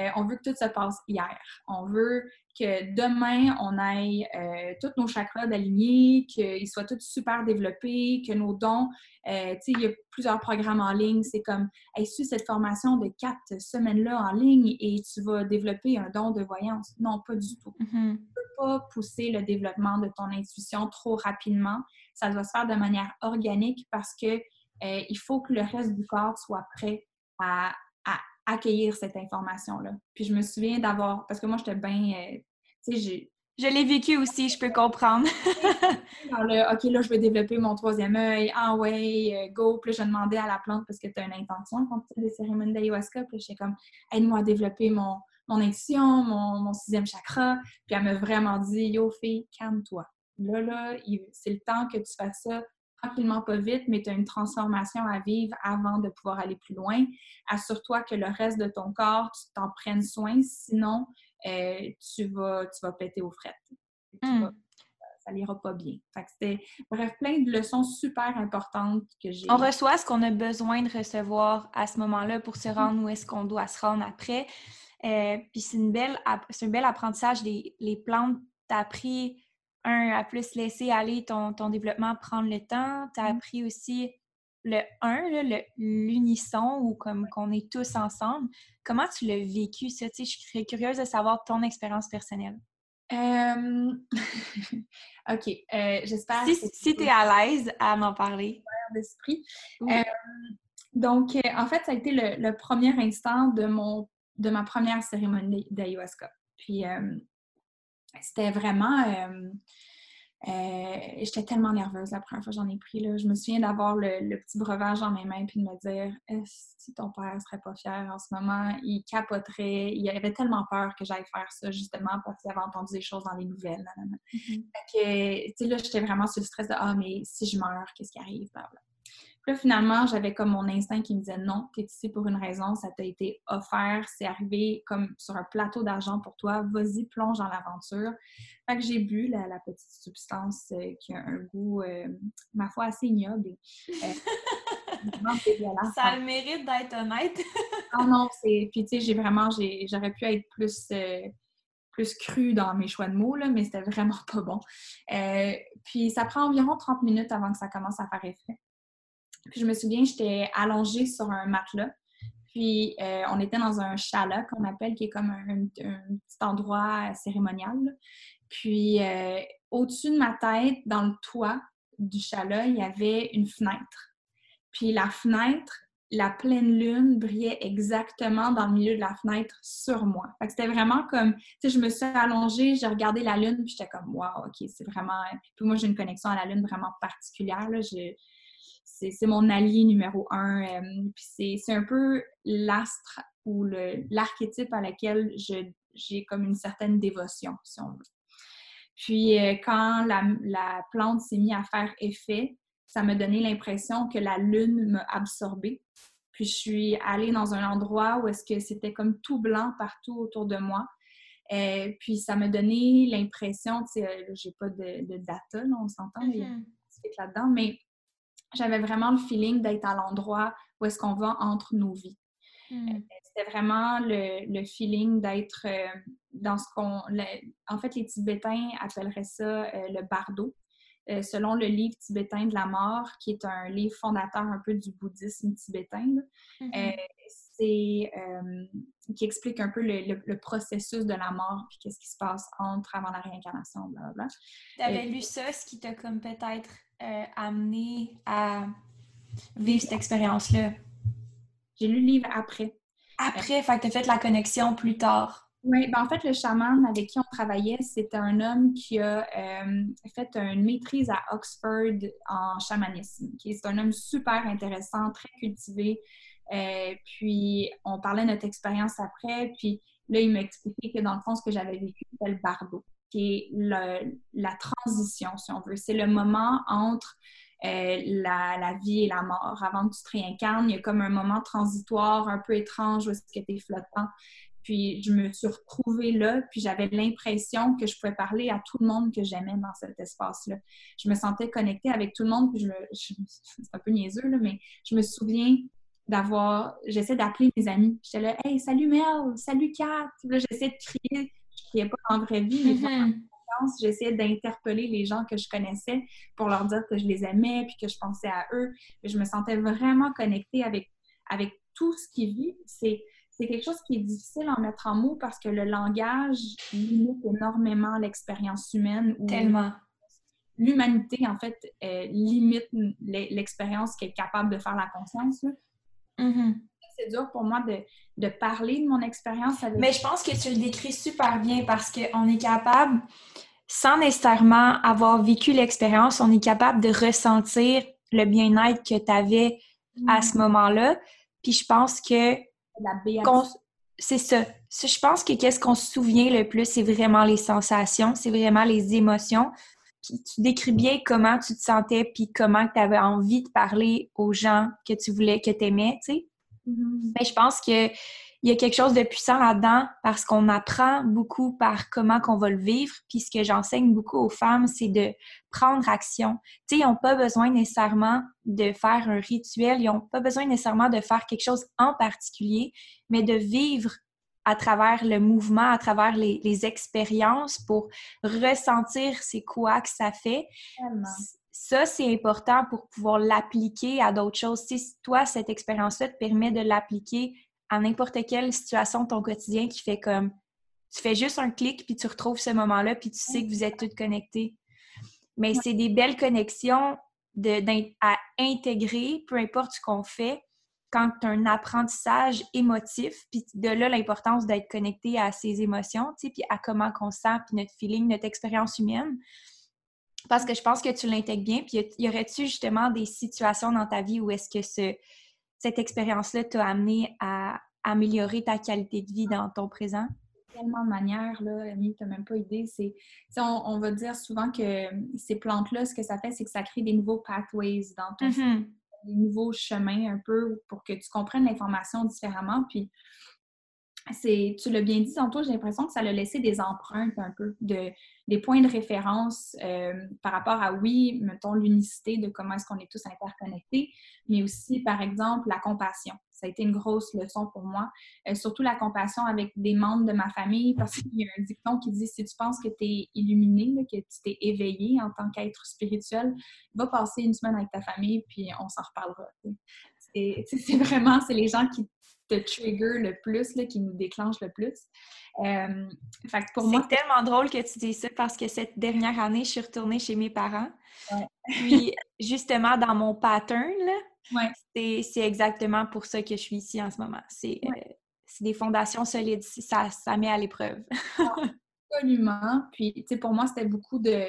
Speaker 2: euh, on veut que tout se passe hier. On veut que demain, on ait euh, tous nos chakras alignés, qu'ils soient tous super développés, que nos dons, euh, tu sais, il y a plusieurs programmes en ligne, c'est comme, hey, suis cette formation de quatre semaines-là en ligne et tu vas développer un don de voyance. Non, pas du tout. Mm-hmm. Tu ne peux pas pousser le développement de ton intuition trop rapidement. Ça doit se faire de manière organique parce que euh, il faut que le reste du corps soit prêt à, accueillir cette information-là. Puis je me souviens d'avoir, parce que moi, j'étais bien, euh, tu sais, j'ai...
Speaker 1: Je l'ai vécu aussi, je peux comprendre.
Speaker 2: OK, là, je vais développer mon troisième œil. Ah ouais, euh, go. Puis là, je demandais à la plante parce que tu as une intention quand tu fais des cérémonies d'ayahuasca. Puis j'étais comme, aide-moi à développer mon, mon intuition, mon, mon, sixième chakra. Puis elle m'a vraiment dit, yo, fille, calme-toi. Là, là, c'est le temps que tu fasses ça tranquillement, pas vite, mais tu as une transformation à vivre avant de pouvoir aller plus loin. Assure-toi que le reste de ton corps, tu t'en prennes soin, sinon euh, tu, vas, tu vas péter aux frettes. Hmm. ça n'ira pas bien. c'était, bref, plein de leçons super importantes que j'ai.
Speaker 1: On reçoit ce qu'on a besoin de recevoir à ce moment-là pour se rendre où est-ce qu'on doit se rendre après. Euh, puis c'est, une belle, c'est un bel apprentissage. Les, les plantes, tu as appris un, à plus laisser aller ton, ton développement, prendre le temps. Tu as mmh. appris aussi le un, l'unisson ou comme qu'on est tous ensemble. Comment tu l'as vécu, ça? je serais curieuse de savoir ton expérience personnelle.
Speaker 2: OK. Euh, j'espère.
Speaker 1: Si, si tu es à l'aise à m'en parler.
Speaker 2: d'esprit. donc, euh, en fait, ça a été le, premier instant de, mon, de ma première cérémonie d'ayahuasca. Puis, c'était vraiment. Euh, euh, j'étais tellement nerveuse la première fois que j'en ai pris. Là. Je me souviens d'avoir le, petit breuvage dans mes mains puis de me dire si ton père serait pas fier en ce moment, il capoterait. Il avait tellement peur que j'aille faire ça justement parce qu'il avait entendu des choses dans les nouvelles. Mm-hmm. là, j'étais vraiment sur le stress de Ah, mais si je meurs, qu'est-ce qui arrive? Là, finalement, j'avais comme mon instinct qui me disait non, tu es ici pour une raison, ça t'a été offert, c'est arrivé comme sur un plateau d'argent pour toi, vas-y, plonge dans l'aventure. Fait que j'ai bu la, petite substance euh, qui a un goût, euh, ma foi, assez ignoble.
Speaker 1: Euh, ça a le mérite d'être honnête.
Speaker 2: non, non, c'est. Puis, tu sais, j'ai vraiment, j'aurais pu être plus plus cru dans mes choix de mots, là, mais c'était vraiment pas bon. Euh, puis ça prend environ 30 minutes avant que ça commence à faire effet. Puis je me souviens, j'étais allongée sur un matelas. Puis euh, on était dans un chalet qu'on appelle, qui est comme un, petit endroit cérémonial. Puis euh, au-dessus de ma tête, dans le toit du chalet, il y avait une fenêtre. Puis la fenêtre, la pleine lune brillait exactement dans le milieu de la fenêtre sur moi. Fait que c'était vraiment comme, tu sais, je me suis allongée, j'ai regardé la lune, puis j'étais comme, wow, ok, c'est vraiment. Puis moi, j'ai une connexion à la lune vraiment particulière. C'est mon allié numéro un. Euh, puis c'est un peu l'astre ou l'archétype à laquelle j'ai comme une certaine dévotion, si on veut. Puis euh, quand la, la plante s'est mise à faire effet, ça m'a donné l'impression que la lune m'a absorbée. Puis je suis allée dans un endroit où est-ce que c'était comme tout blanc partout autour de moi. euh, puis ça m'a donné l'impression, tu sais, j'ai pas de, data, on s'entend, il y a mm-hmm. là-dedans, mais j'avais vraiment le feeling d'être à l'endroit où est-ce qu'on va entre nos vies. Mm. Euh, c'était vraiment le, feeling d'être dans ce qu'on... En fait, les Tibétains appelleraient ça le bardo. Euh, selon le livre tibétain de la mort, qui est un livre fondateur un peu du bouddhisme tibétain. Euh, c'est euh, qui explique un peu le, processus de la mort puis qu'est-ce qui se passe entre avant la réincarnation, blablabla.
Speaker 1: Tu avais lu ça, ce qui t'a comme peut-être amené à vivre cette expérience-là?
Speaker 2: J'ai lu le livre après.
Speaker 1: Après, fait que tu as fait la connexion plus tard.
Speaker 2: Oui, ben en fait, le chaman avec qui on travaillait, c'était un homme qui a euh, fait une maîtrise à Oxford en chamanisme. C'est un homme super intéressant, très cultivé. Euh, puis, on parlait de notre expérience après. Puis là, il m'a expliqué que dans le fond, ce que j'avais vécu, c'était le bardo, qui est la transition, si on veut. C'est le moment entre euh, la, la, vie et la mort. Avant que tu te réincarnes, il y a comme un moment transitoire un peu étrange où est-ce que tu es flottant. Puis je me suis retrouvée là, puis j'avais l'impression que je pouvais parler à tout le monde que j'aimais dans cet espace-là. Je me sentais connectée avec tout le monde, puis je, c'est un peu niaiseux, là, mais je me souviens d'avoir, j'essaie d'appeler mes amis. J'étais là, hey, salut Mel, salut Kat. Là, j'essayais de crier, je criais pas en vraie vie, mais mm-hmm. j'essayais d'interpeller les gens que je connaissais pour leur dire que je les aimais, puis que je pensais à eux. je me sentais vraiment connectée avec, avec tout ce qui vit. C'est c'est quelque chose qui est difficile à mettre en mots parce que le langage limite énormément l'expérience humaine.
Speaker 1: Tellement.
Speaker 2: L'humanité, en fait, euh, limite l'expérience qu'elle est capable de faire la conscience.
Speaker 1: Mm-hmm.
Speaker 2: C'est dur pour moi de, parler de mon expérience avec...
Speaker 1: Mais je pense que tu le décris super bien parce qu'on est capable, sans nécessairement avoir vécu l'expérience, on est capable de ressentir le bien-être que tu avais à ce mm. moment-là. Puis je pense que c'est ça. Je pense que qu'est-ce qu'on se souvient le plus, c'est vraiment les sensations, c'est vraiment les émotions. Puis tu décris bien comment tu te sentais, puis comment tu avais envie de parler aux gens que tu voulais, que tu aimais, tu sais. Mm-hmm. Mais je pense que il y a quelque chose de puissant là-dedans parce qu'on apprend beaucoup par comment qu'on va le vivre. Puis ce que j'enseigne beaucoup aux femmes, c'est de prendre action. Tu sais, ils n'ont pas besoin nécessairement de faire un rituel, ils n'ont pas besoin nécessairement de faire quelque chose en particulier, mais de vivre à travers le mouvement, à travers les, expériences pour ressentir c'est quoi que ça fait. Ça, c'est important pour pouvoir l'appliquer à d'autres choses. Si toi, cette expérience-là te permet de l'appliquer à n'importe quelle situation de ton quotidien qui fait comme tu fais juste un clic puis tu retrouves ce moment-là puis tu sais que vous êtes toutes connectées. Mais c'est des belles connexions de, à intégrer, peu importe ce qu'on fait, quand tu as un apprentissage émotif, puis de là l'importance d'être connecté à ses émotions, puis à comment on sent, puis notre feeling, notre expérience humaine. Parce que je pense que tu l'intègres bien, puis y aurait-tu justement des situations dans ta vie où est-ce que ce, cette expérience-là t'a amené à améliorer ta qualité de vie dans ton présent?
Speaker 2: tellement de manières, là, Amy, tu n'as même pas idée. C'est, on, va dire souvent que ces plantes-là, ce que ça fait, c'est que ça crée des nouveaux pathways dans ton mm-hmm. des nouveaux chemins un peu pour que tu comprennes l'information différemment. Puis c'est, tu l'as bien dit tantôt, j'ai l'impression que ça a laissé des empreintes un peu, de, des points de référence euh, par rapport à, oui, mettons, l'unicité de comment est-ce qu'on est tous interconnectés, mais aussi, par exemple, la compassion. Ça a été une grosse leçon pour moi, euh, surtout la compassion avec des membres de ma famille, parce qu'il y a un dicton qui dit, si tu penses que tu es illuminé, que tu t'es éveillé en tant qu'être spirituel, va passer une semaine avec ta famille, puis on s'en reparlera. C'est vraiment, c'est les gens qui te trigger le plus, là, qui nous déclenche le plus. Euh,
Speaker 1: pour moi, c'est tellement drôle que tu dis ça parce que cette dernière année, je suis retournée chez mes parents. Puis, justement, dans mon pattern, c'est exactement pour ça que je suis ici en ce moment. C'est euh, des fondations solides. Ça, ça met à l'épreuve.
Speaker 2: Absolument. Puis, tu sais, pour moi, c'était beaucoup de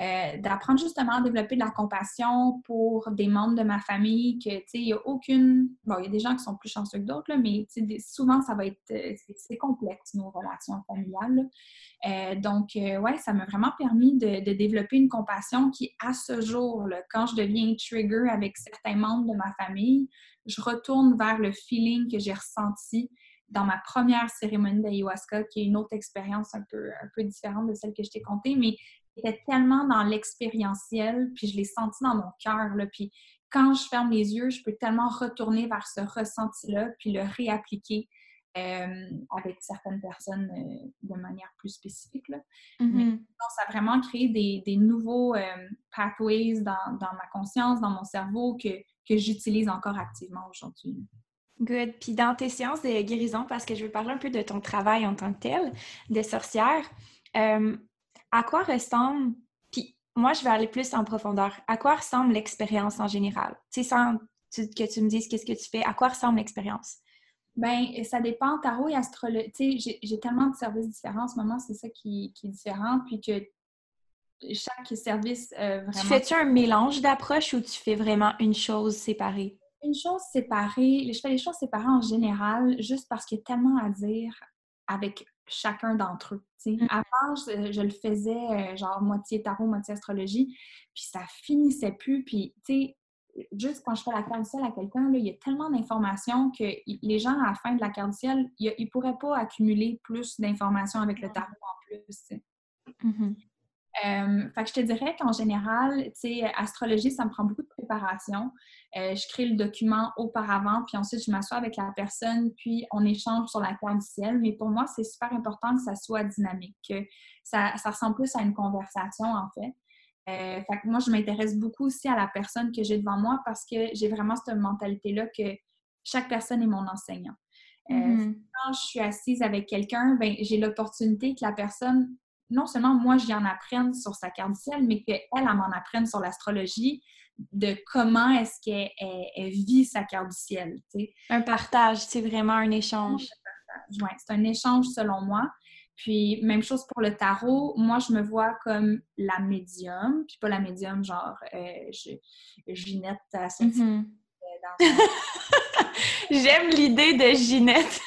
Speaker 2: euh, d'apprendre justement à développer de la compassion pour des membres de ma famille, que, tu sais, il n'y a aucune... Bon, il y a des gens qui sont plus chanceux que d'autres, mais souvent, ça va être... Euh, c'est complexe, nos relations familiales. Euh, donc, ouais, ça m'a vraiment permis de, développer une compassion qui, à ce jour, quand je deviens trigger avec certains membres de ma famille, je retourne vers le feeling que j'ai ressenti dans ma première cérémonie d'ayahuasca, qui est une autre expérience un peu, un peu différente de celle que je t'ai contée, mais était tellement dans l'expérientiel, puis je l'ai senti dans mon cœur. Puis quand je ferme les yeux, je peux tellement retourner vers ce ressenti-là, puis le réappliquer euh, avec certaines personnes euh, de manière plus spécifique. Là. Mm-hmm. ça a vraiment créé des, nouveaux euh, pathways dans, ma conscience, dans mon cerveau que, que j'utilise encore activement aujourd'hui.
Speaker 1: Good. Puis dans tes séances de guérison, parce que je veux parler un peu de ton travail en tant que tel, de sorcière, à quoi ressemble, puis moi je vais aller plus en profondeur, à quoi ressemble l'expérience en général? Tu sais, sans que tu me dises qu'est-ce que tu fais, à quoi ressemble l'expérience?
Speaker 2: Ben, ça dépend. Tarot et astrologie. Tu sais, j'ai tellement de services différents en ce moment, c'est ça qui, est différent. Puis que chaque service euh, vraiment.
Speaker 1: Tu fais-tu un mélange d'approches ou tu fais vraiment une chose séparée?
Speaker 2: Une chose séparée. Je fais les choses séparées en général juste parce qu'il y a tellement à dire avec chacun d'entre eux. Mmh. Avant, je, le faisais euh, genre moitié tarot, moitié astrologie, puis ça finissait plus. Puis, tu sais, juste quand je fais la carte du ciel à quelqu'un, il y a tellement d'informations que les gens, à la fin de la carte du ciel, ils ne pourraient pas accumuler plus d'informations avec le tarot en plus. Mmh euh, fait que je te dirais qu'en général, tu sais, astrologie, ça me prend beaucoup de préparation. Euh, je crée le document auparavant, puis ensuite je m'assois avec la personne, puis on échange sur la carte du ciel. Mais pour moi, c'est super important que ça soit dynamique, que ça, ça ressemble plus à une conversation en fait. Euh, fait que moi, je m'intéresse beaucoup aussi à la personne que j'ai devant moi parce que j'ai vraiment cette mentalité-là que chaque personne est mon enseignant. Mm-hmm. Quand je suis assise avec quelqu'un, ben, j'ai l'opportunité que la personne non seulement moi, j'y en apprenne sur sa carte du ciel, mais qu'elle, elle, m'en apprenne sur l'astrologie, de comment est-ce qu'elle vit sa carte du ciel.
Speaker 1: Un partage, c'est vraiment un échange.
Speaker 2: Oui, c'est un échange selon moi. Puis, même chose pour le tarot, moi, je me vois comme la médium, puis pas la médium genre euh, je, Ginette à mm-hmm.
Speaker 1: J'aime l'idée de Ginette.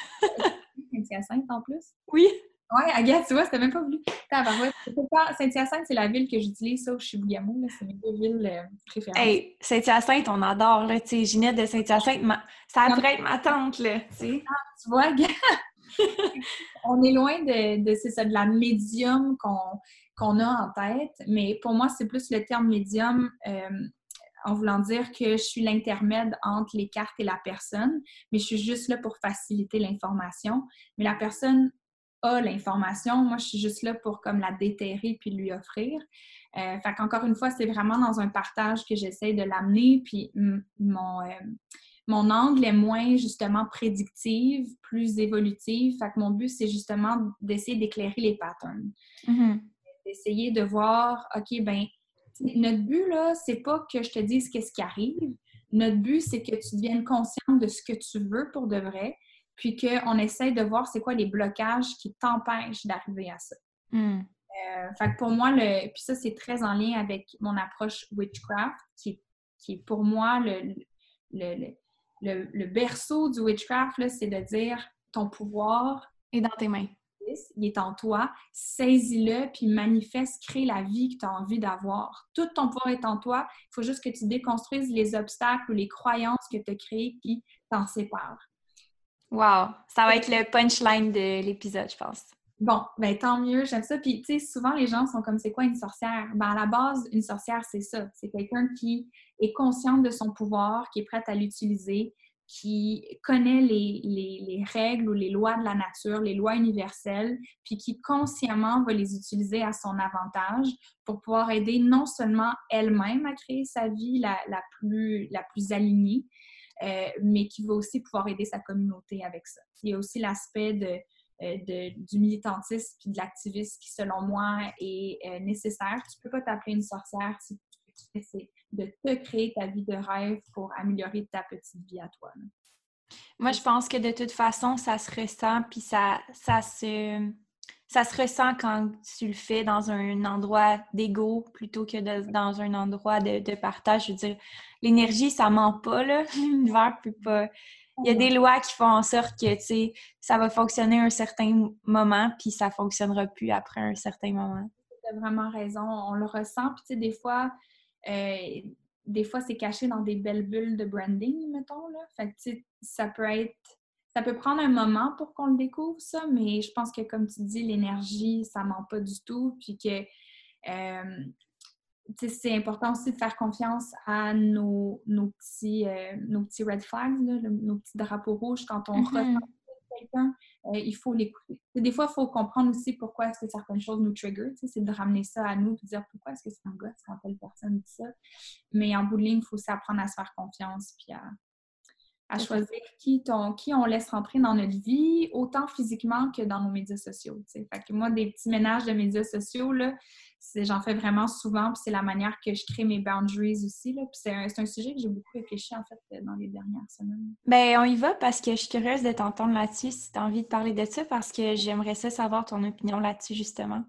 Speaker 2: Sainte en plus.
Speaker 1: Oui.
Speaker 2: Oui, Agathe, tu vois, c'était même pas voulu. Saint-Hyacinthe, c'est la ville que j'utilise, ça, où je suis Bougamou. C'est mes deux villes euh, préférées.
Speaker 1: Hey, Saint-Hyacinthe, on adore, là. Tu sais, Ginette de Saint-Hyacinthe, ça pourrait être ma tante, là. Tu
Speaker 2: ah, tu vois, Agathe. on est loin de, de, ça, de la médium qu'on a en tête, mais pour moi, c'est plus le terme médium euh, en voulant dire que je suis l'intermède entre les cartes et la personne, mais je suis juste là pour faciliter l'information. Mais la personne a l'information. Moi, je suis juste là pour comme la déterrer puis lui offrir. Euh, fait qu'encore une fois, c'est vraiment dans un partage que j'essaie de l'amener. Puis mon, euh, mon angle est moins justement prédictive, plus évolutive. Fait que mon but, c'est justement d'essayer d'éclairer les patterns. Mm-hmm. D'essayer de voir, OK, ben notre but, là, c'est pas que je te dise qu'est-ce qui arrive. Notre but, c'est que tu deviennes consciente de ce que tu veux pour de vrai, puis qu'on essaye de voir c'est quoi les blocages qui t'empêchent d'arriver à ça. Hmm. Euh, fait que pour moi, le, puis ça, c'est très en lien avec mon approche witchcraft, qui, qui est pour moi le, le, le, berceau du witchcraft, c'est de dire ton pouvoir
Speaker 1: est dans tes mains.
Speaker 2: Il est en toi, saisis-le, puis manifeste, crée la vie que tu as envie d'avoir. Tout ton pouvoir est en toi. Il faut juste que tu déconstruises les obstacles ou les croyances que tu as créées qui t'en séparent.
Speaker 1: Wow! Ça va être le punchline de l'épisode, je pense.
Speaker 2: Bon, ben tant mieux, j'aime ça. Puis, tu sais, souvent les gens sont comme c'est quoi une sorcière? Ben à la base, une sorcière, c'est ça. C'est quelqu'un qui est consciente de son pouvoir, qui est prête à l'utiliser, qui connaît les, règles ou les lois de la nature, les lois universelles, puis qui consciemment va les utiliser à son avantage pour pouvoir aider non seulement elle-même à créer sa vie la, plus, la plus alignée, euh, mais qui va aussi pouvoir aider sa communauté avec ça. Il y a aussi l'aspect de euh, du militantisme puis de l'activisme qui, selon moi, est euh, nécessaire. Tu peux pas t'appeler une sorcière si tu c'est de te créer ta vie de rêve pour améliorer ta petite vie à toi.
Speaker 1: Moi, je pense que de toute façon, ça se ressent, puis ça, ça, se, ça se ressent quand tu le fais dans un endroit d'ego plutôt que dans un endroit de, de, partage. Je veux dire, l'énergie, ça ment pas, là. L'univers peut pas il y a des lois qui font en sorte que, tu sais, ça va fonctionner à un certain moment, puis ça fonctionnera plus après un certain moment.
Speaker 2: Tu as vraiment raison. On le ressent, puis tu sais, des fois, euh, des fois, c'est caché dans des belles bulles de branding, mettons, là. Fait que, tu sais, ça peut être... Ça peut prendre un moment pour qu'on le découvre, ça, mais je pense que, comme tu dis, l'énergie, ça ment pas du tout, puis que... Euh, c'est important aussi de faire confiance à nos, nos petits, euh, nos petits red flags, nos petits drapeaux rouges. Quand on mm quelqu'un, euh, il faut l'écouter. Des fois, il faut comprendre aussi pourquoi est-ce que certaines choses nous trigger. C'est de ramener ça à nous et de dire pourquoi est-ce que c'est un gosse quand telle personne dit ça. Mais en bout de ligne, il faut aussi apprendre à se faire confiance puis à, à choisir qui, qui on laisse rentrer dans notre vie, autant physiquement que dans nos médias sociaux. Fait que moi, des petits ménages de médias sociaux, j'en fais vraiment souvent, puis c'est la manière que je crée mes boundaries aussi. Là, c'est un, un, sujet que j'ai beaucoup réfléchi en fait dans les dernières semaines.
Speaker 1: Bien, on y va parce que je suis curieuse de t'entendre là-dessus si tu as envie de parler de ça parce que j'aimerais ça savoir ton opinion là-dessus justement.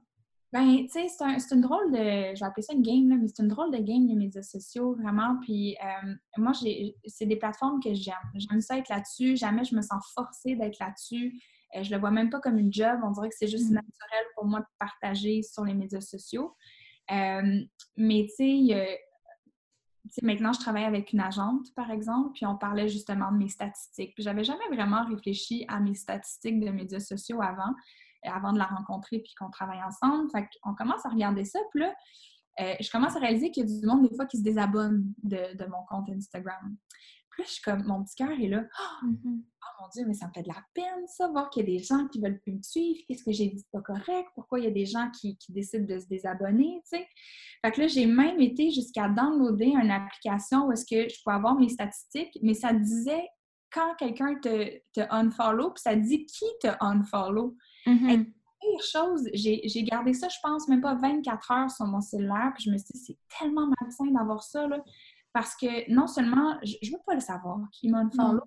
Speaker 2: Ben, tu sais, c'est une drôle de. Je vais appeler ça une game, là, mais c'est une drôle de game, les médias sociaux, vraiment. Puis, euh, moi, c'est des plateformes que j'aime. J'aime ça être là-dessus. Jamais je me sens forcée d'être là-dessus. Euh, je le vois même pas comme une job. On dirait que c'est juste mm. naturel pour moi de partager sur les médias sociaux. Euh, mais, tu sais, maintenant, je travaille avec une agente, par exemple, puis on parlait justement de mes statistiques. Puis, j'avais jamais vraiment réfléchi à mes statistiques de médias sociaux avant avant de la rencontrer puis qu'on travaille ensemble. Fait qu'on commence à regarder ça. Puis là, euh, je commence à réaliser qu'il y a du monde, des fois, qui se désabonne de, mon compte Instagram. Puis là, je suis comme, mon petit cœur est là. Oh, mon Dieu, mais ça me fait de la peine, ça, voir qu'il y a des gens qui veulent plus me suivre. Qu'est-ce que j'ai dit pas correct? Pourquoi il y a des gens qui, décident de se désabonner, tu sais? Fait que là, j'ai même été jusqu'à downloader une application où est-ce que je pouvais avoir mes statistiques, mais ça disait quand quelqu'un te, te unfollow, puis ça dit qui te unfollow. Mm chose, j'ai gardé ça, je pense, même pas 24 heures sur mon cellulaire, puis je me suis dit, c'est tellement malsain d'avoir ça, là, parce que non seulement, je, veux pas le savoir qui m'unfollow,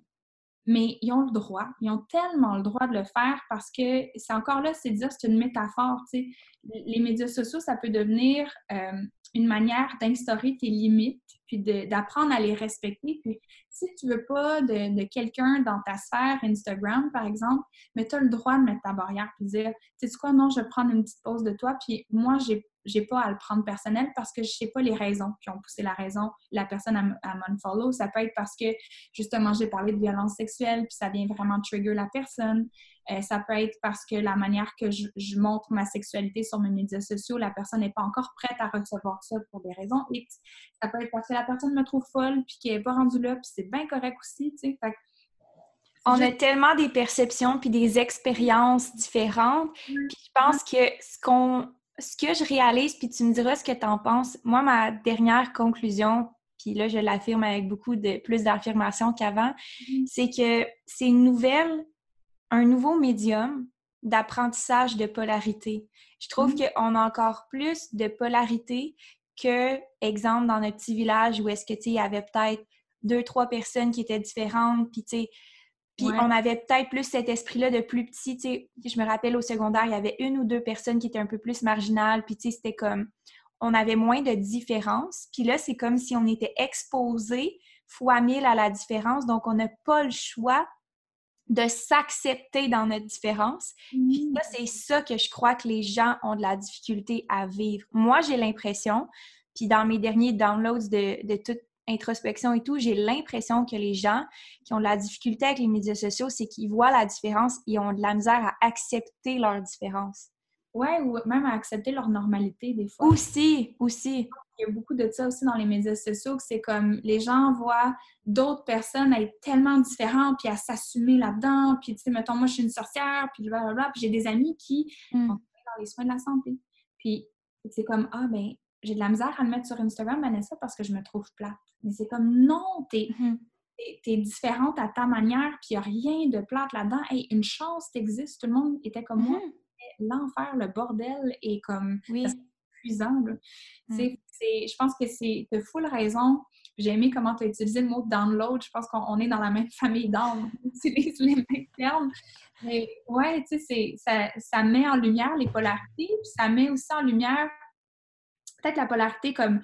Speaker 2: mais ils ont le droit, ils ont tellement le droit de le faire parce que c'est encore là, c'est dire, c'est une métaphore, tu sais. Les médias sociaux, ça peut devenir euh, une manière d'instaurer tes limites, puis d'apprendre à les respecter. Puis si tu veux pas de, quelqu'un dans ta sphère Instagram, par exemple, mais tu as le droit de mettre ta barrière puis dire, tu sais quoi, non, je vais prendre une petite pause de toi, puis moi, j'ai j'ai pas à le prendre personnel parce que je sais pas les raisons qui ont poussé la raison, la personne à, à m'unfollow. Ça peut être parce que, justement, j'ai parlé de violence sexuelle, puis ça vient vraiment trigger la personne. Euh, ça peut être parce que la manière que je, montre ma sexualité sur mes médias sociaux, la personne n'est pas encore prête à recevoir ça pour des raisons X. Ça peut être parce que la personne me trouve folle, puis qu'elle n'est pas rendue là, puis c'est bien correct aussi, tu sais.
Speaker 1: on a tellement des perceptions puis des expériences différentes. Puis je pense que ce qu'on ce que je réalise, puis tu me diras ce que tu en penses. Moi, ma dernière conclusion, puis là, je l'affirme avec beaucoup de plus d'affirmation qu'avant, mm-hmm. c'est que c'est une nouvelle, un nouveau médium d'apprentissage de polarité. Je trouve mm-hmm. qu'on a encore plus de polarité que, exemple, dans notre petit village où est-ce que, tu il y avait peut-être deux, trois personnes qui étaient différentes, puis, tu sais, puis on avait peut-être plus cet esprit-là de plus petit. Tu sais, je me rappelle au secondaire, il y avait une ou deux personnes qui étaient un peu plus marginales. Puis tu sais, c'était comme, on avait moins de différence. Puis là, c'est comme si on était exposé fois mille à la différence. Donc, on n'a pas le choix de s'accepter dans notre différence. Puis là, c'est ça que je crois que les gens ont de la difficulté à vivre. Moi, j'ai l'impression, puis dans mes derniers downloads de, de tout introspection et tout, j'ai l'impression que les gens qui ont de la difficulté avec les médias sociaux, c'est qu'ils voient la différence et ont de la misère à accepter leur différence.
Speaker 2: Ouais, ou même à accepter leur normalité des fois.
Speaker 1: Aussi, aussi.
Speaker 2: Il y a beaucoup de ça aussi dans les médias sociaux, que c'est comme les gens voient d'autres personnes être tellement différentes, puis à s'assumer là-dedans, puis tu sais, mettons, moi je suis une sorcière, puis blablabla, puis j'ai des amis qui
Speaker 1: Mm.
Speaker 2: sont dans les soins de la santé. Puis c'est comme, ah ben, j'ai de la misère à le mettre sur Instagram, Vanessa, parce que je me trouve plate. Mais c'est comme, non, t'es
Speaker 1: Mhm.
Speaker 2: t'es différente à ta manière, puis il n'y a rien de plate là-dedans. Hey, une chance t'existes, tout le monde était comme moi.
Speaker 1: Mhm.
Speaker 2: L'enfer, le bordel est comme
Speaker 1: Oui.
Speaker 2: épuisant.
Speaker 1: Mm.
Speaker 2: Je pense que c'est de full raison. J'ai aimé comment tu as utilisé le mot download. Je pense qu'on on est dans la même famille d'âmes. On utilise les mêmes termes. Mais ouais, tu sais, ça, ça met en lumière les polarités, puis ça met aussi en lumière peut-être la polarité comme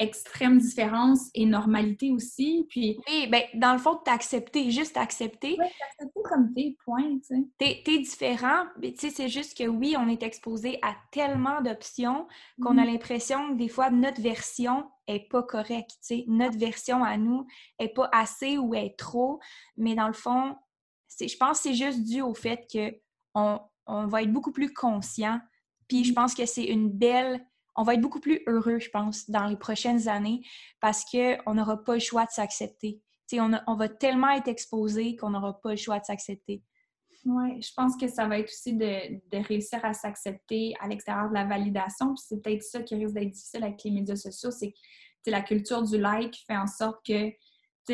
Speaker 2: extrême différence et normalité aussi. Puis,
Speaker 1: Oui, ben, dans le fond, t'accepter, juste accepter.
Speaker 2: ouais, t'accepter comme tes points, tu sais.
Speaker 1: T'es, différent, mais tu sais, c'est juste que oui, on est exposé à tellement d'options qu'on a l'impression que des fois, notre version est pas correcte, tu sais. Notre version à nous est pas assez ou est trop, mais dans le fond, je pense que c'est juste dû au fait que on, on va être beaucoup plus conscient, puis je
Speaker 2: Mhm.
Speaker 1: pense que c'est une belle... On va être beaucoup plus heureux, je pense, dans les prochaines années parce qu'on n'aura pas le choix de s'accepter. On, on va tellement être exposé qu'on n'aura pas le choix de s'accepter.
Speaker 2: Oui, je pense que ça va être aussi de, réussir à s'accepter à l'extérieur de la validation. Puis c'est peut-être ça qui risque d'être difficile avec les médias sociaux, c'est que la culture du like fait en sorte que,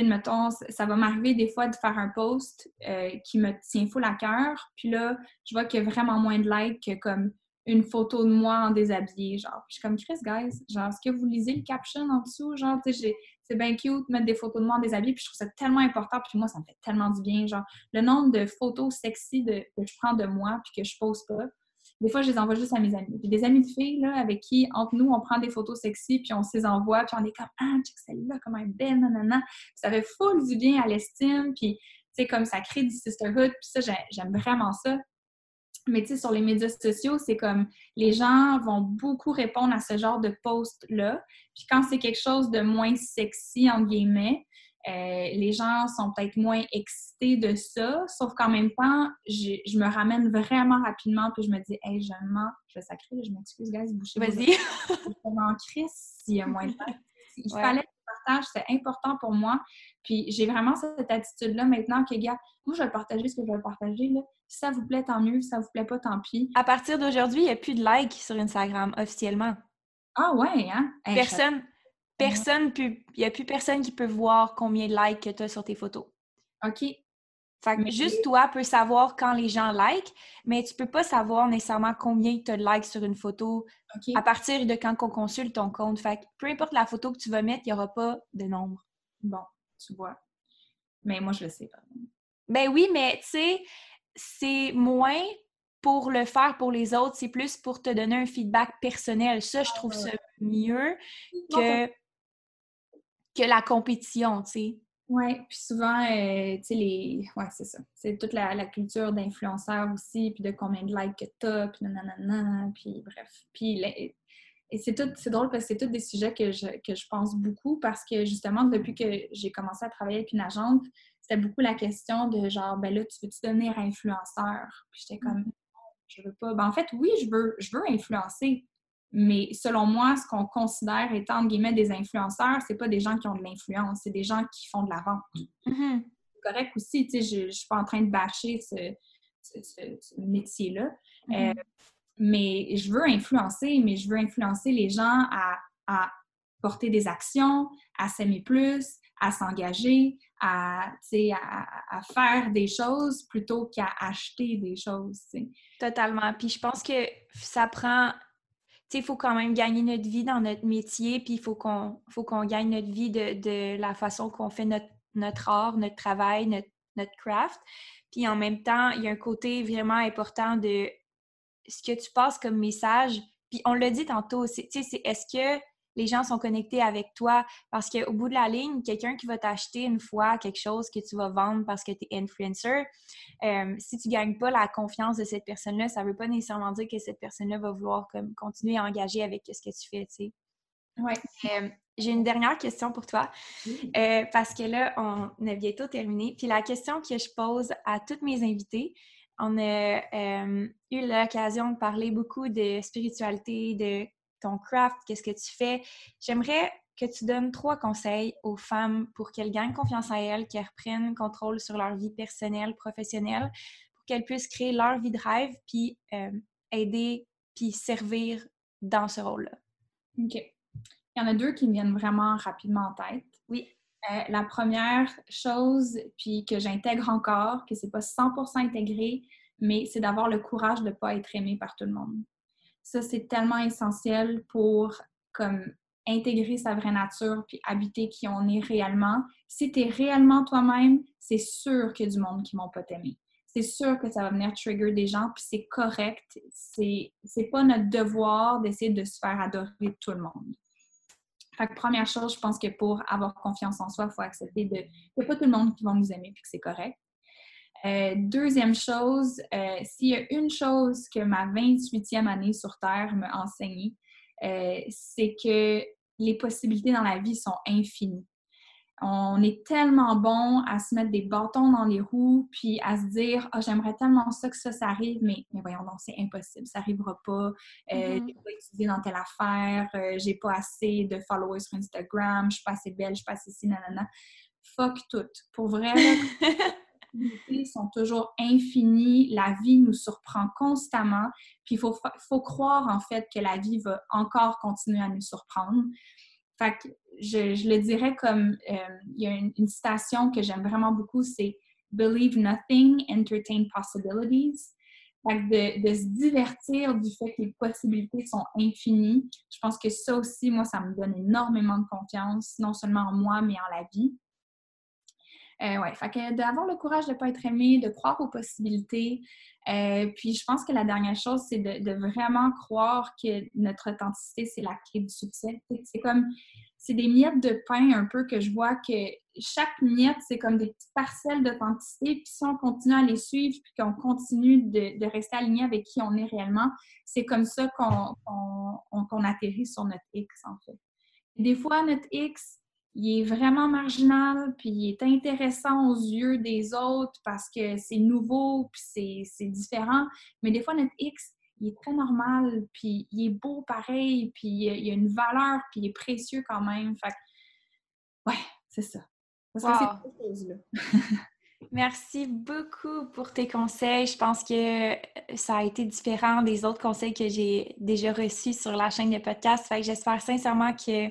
Speaker 2: mettons, ça ça va m'arriver des fois de faire un post euh, qui me tient full à cœur. Puis là, je vois qu'il y a vraiment moins de likes que comme une photo de moi en déshabillé, genre. Puis je suis comme, Chris, guys, genre, est-ce que vous lisez le caption en dessous? Genre, tu sais, c'est bien cute de mettre des photos de moi en déshabillé, puis je trouve ça tellement important, puis moi, ça me fait tellement du bien, genre, le nombre de photos sexy que je prends de moi puis que je pose pas. Des fois, je les envoie juste à mes amis. Puis des amis de filles, là, avec qui, entre nous, on prend des photos sexy, puis on se les envoie, puis on est comme « Ah, check celle-là, comme elle est belle, nanana. » ça fait full du bien à l'estime, puis, tu sais, comme ça crée du sisterhood, puis ça, j'ai- j'aime vraiment ça. Mais tu sais, sur les médias sociaux, c'est comme les gens vont beaucoup répondre à ce genre de post-là. Puis quand c'est quelque chose de moins sexy, entre guillemets, euh, les gens sont peut-être moins excités de ça. Sauf qu'en même temps, je, je me ramène vraiment rapidement, puis je me dis, hey, je mens, je vais sacrer, je m'excuse, guys, bouchez vos
Speaker 1: Vas-y.
Speaker 2: je m'en crisse s'il y a moins de temps. Il
Speaker 1: Ouais.
Speaker 2: fallait que je partage, c'est important pour moi. Puis j'ai vraiment cette attitude-là maintenant que, gars, moi, je vais partager ce que je vais partager. Là. Si ça vous plaît, tant mieux. Si ça vous plaît pas, tant pis.
Speaker 1: À partir d'aujourd'hui, il n'y a plus de likes sur Instagram officiellement.
Speaker 2: Ah ouais, hein? Hey,
Speaker 1: Personne, personne il n'y a plus personne qui peut voir combien de likes que tu as sur tes photos.
Speaker 2: OK.
Speaker 1: Fait que
Speaker 2: Mais-
Speaker 1: juste toi peux savoir quand les gens like, mais tu peux pas savoir nécessairement combien tu as de likes sur une photo à partir de quand on consulte ton compte. Fait que peu importe la photo que tu vas mettre, il n'y aura pas de nombre.
Speaker 2: Bon, tu vois. Mais moi, je le sais.
Speaker 1: Ben oui, mais tu sais, c'est moins pour le faire pour les autres, c'est plus pour te donner un feedback personnel. Ça, je trouve ça mieux que, que la compétition, tu sais.
Speaker 2: Oui, puis souvent, euh, tu sais, les... Ouais, c'est ça. C'est toute la, la culture d'influenceurs aussi, puis de combien de likes que t'as, puis nanana, puis bref. Puis les- Et c'est tout, c'est drôle parce que c'est tous des sujets que je, que je pense beaucoup parce que justement, depuis que j'ai commencé à travailler avec une agente, c'était beaucoup la question de genre, ben là, tu veux-tu devenir influenceur? Puis j'étais comme, non, je veux pas. Ben en fait, oui, je veux, je veux influencer. Mais selon moi, ce qu'on considère étant, entre guillemets, des influenceurs, c'est pas des gens qui ont de l'influence, c'est des gens qui font de la vente.
Speaker 1: Mhm.
Speaker 2: C'est correct aussi, tu sais, je, je suis pas en train de bâcher ce, ce- ce- ce métier-là. Euh, mais je veux influencer, mais je veux influencer les gens à, à porter des actions, à s'aimer plus, à s'engager, à, à, à faire des choses plutôt qu'à acheter des choses. tu sais.
Speaker 1: Totalement. Puis je pense que ça prend. Tu il faut quand même gagner notre vie dans notre métier, puis il faut qu'on qu'on gagne notre vie de, de la façon qu'on fait notre, notre art, notre travail, notre, notre craft. Puis en même temps, il y a un côté vraiment important de ce que tu passes comme message. Puis on l'a dit tantôt, tu sais, c'est est-ce que les gens sont connectés avec toi? Parce qu'au bout de la ligne, quelqu'un qui va t'acheter une fois quelque chose que tu vas vendre parce que tu es influencer, euh, si tu gagnes pas la confiance de cette personne-là, ça veut pas nécessairement dire que cette personne-là va vouloir comme, continuer à engager avec ce que tu fais, tu sais.
Speaker 2: Ouais.
Speaker 1: Euh, j'ai une dernière question pour toi, euh, parce que là, on a bientôt terminé. Puis la question que je pose à toutes mes invités, on a euh, eu l'occasion de parler beaucoup de spiritualité, de ton craft, qu'est-ce que tu fais? J'aimerais que tu donnes trois conseils aux femmes pour qu'elles gagnent confiance en elles, qu'elles reprennent contrôle sur leur vie personnelle, professionnelle, pour qu'elles puissent créer leur vie de rêve, puis euh, aider, puis servir dans ce rôle-là.
Speaker 2: OK. Il y en a deux qui me viennent vraiment rapidement en tête.
Speaker 1: Oui.
Speaker 2: Euh, la première chose, puis que j'intègre encore, que c'est pas 100% intégré, mais c'est d'avoir le courage de ne pas être aimé par tout le monde. Ça, c'est tellement essentiel pour comme intégrer sa vraie nature puis habiter qui on est réellement. Si tu es réellement toi-même, c'est sûr qu'il y a du monde qui ne vont pas t'aimer. C'est sûr que ça va venir trigger des gens, puis c'est correct. C'est, c'est pas notre devoir d'essayer de se faire adorer tout le monde. Fait que première chose, je pense que pour avoir confiance en soi, il faut accepter de qu'il pas tout le monde qui va nous aimer puis que c'est correct. Euh, deuxième chose, euh, s'il y a une chose que ma 28e année sur Terre m'a enseigné, euh, c'est que les possibilités dans la vie sont infinies. On est tellement bon à se mettre des bâtons dans les roues, puis à se dire oh, j'aimerais tellement ça que ça, ça arrive, mais, mais voyons donc, c'est impossible, ça n'arrivera pas. Euh, mm-hmm. J'ai pas étudié dans telle affaire, euh, j'ai pas assez de followers sur Instagram, je suis pas assez belle, je suis pas assez ci, nanana. Fuck tout. Pour vrai, possibilités sont toujours infinies, la vie nous surprend constamment, puis il faut, faut croire en fait que la vie va encore continuer à nous surprendre. Fait que je, le dirais comme, euh, il y a une, citation que j'aime vraiment beaucoup, c'est Believe nothing, entertain possibilities. Fait que de, se divertir du fait que les possibilités sont infinies, je pense que ça aussi, moi, ça me donne énormément de confiance, non seulement en moi, mais en la vie. Euh, ouais, fait que d'avoir le courage de ne pas être aimé, de croire aux possibilités. Euh, puis je pense que la dernière chose, c'est de, vraiment croire que notre authenticité, c'est la clé du succès. C'est comme c'est des miettes de pain un peu que je vois que chaque miette, c'est comme des petites parcelles d'authenticité. Puis si on continue à les suivre, puis qu'on continue de, rester aligné avec qui on est réellement, c'est comme ça qu'on atterrit sur notre X, en fait. Des fois, notre X, il est vraiment marginal, puis il est intéressant aux yeux des autres parce que c'est nouveau, puis c'est différent. Mais des fois, notre X, il est très normal, puis il est beau pareil, puis il a une valeur, puis il est précieux quand même. Fait ouais, c'est ça.
Speaker 1: Merci beaucoup pour tes conseils. Je pense que ça a été différent des autres conseils que j'ai déjà reçus sur la chaîne de podcast. Fait que j'espère sincèrement que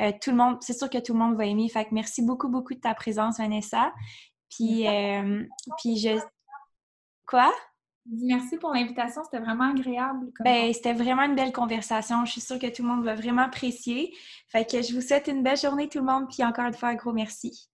Speaker 1: euh, tout le monde, c'est sûr que tout le monde va aimer. Fait que merci beaucoup, beaucoup de ta présence, Vanessa. Puis, euh, puis je. Quoi?
Speaker 2: Merci pour l'invitation, c'était vraiment agréable.
Speaker 1: Ben, c'était vraiment une belle conversation. Je suis sûre que tout le monde va vraiment apprécier. Fait que je vous souhaite une belle journée tout le monde, puis encore une fois, un gros merci.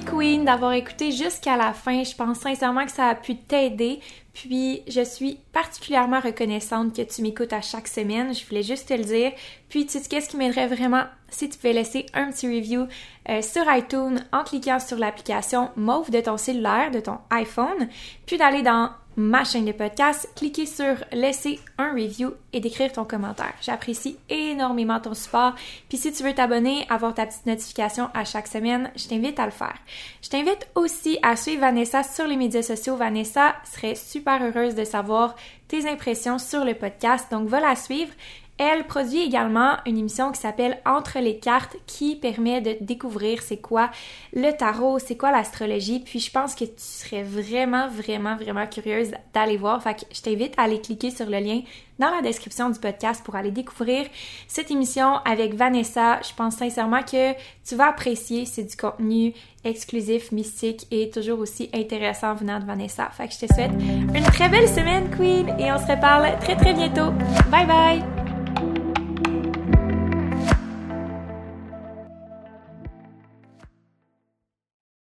Speaker 1: Queen d'avoir écouté jusqu'à la fin. Je pense sincèrement que ça a pu t'aider. Puis je suis particulièrement reconnaissante que tu m'écoutes à chaque semaine. Je voulais juste te le dire. Puis tu sais qu'est-ce qui m'aiderait vraiment si tu pouvais laisser un petit review euh, sur iTunes en cliquant sur l'application Mauve de ton cellulaire, de ton iPhone, puis d'aller dans ma chaîne de podcast, cliquez sur laisser un review et d'écrire ton commentaire. J'apprécie énormément ton support. Puis si tu veux t'abonner, avoir ta petite notification à chaque semaine, je t'invite à le faire. Je t'invite aussi à suivre Vanessa sur les médias sociaux. Vanessa serait super heureuse de savoir tes impressions sur le podcast. Donc va la suivre. Elle produit également une émission qui s'appelle Entre les cartes qui permet de découvrir c'est quoi le tarot, c'est quoi l'astrologie. Puis je pense que tu serais vraiment, vraiment, vraiment curieuse d'aller voir. Fait que je t'invite à aller cliquer sur le lien dans la description du podcast pour aller découvrir cette émission avec Vanessa. Je pense sincèrement que tu vas apprécier. C'est du contenu exclusif, mystique et toujours aussi intéressant venant de Vanessa. Fait que je te souhaite une très belle semaine, Queen, et on se reparle très très bientôt. Bye bye!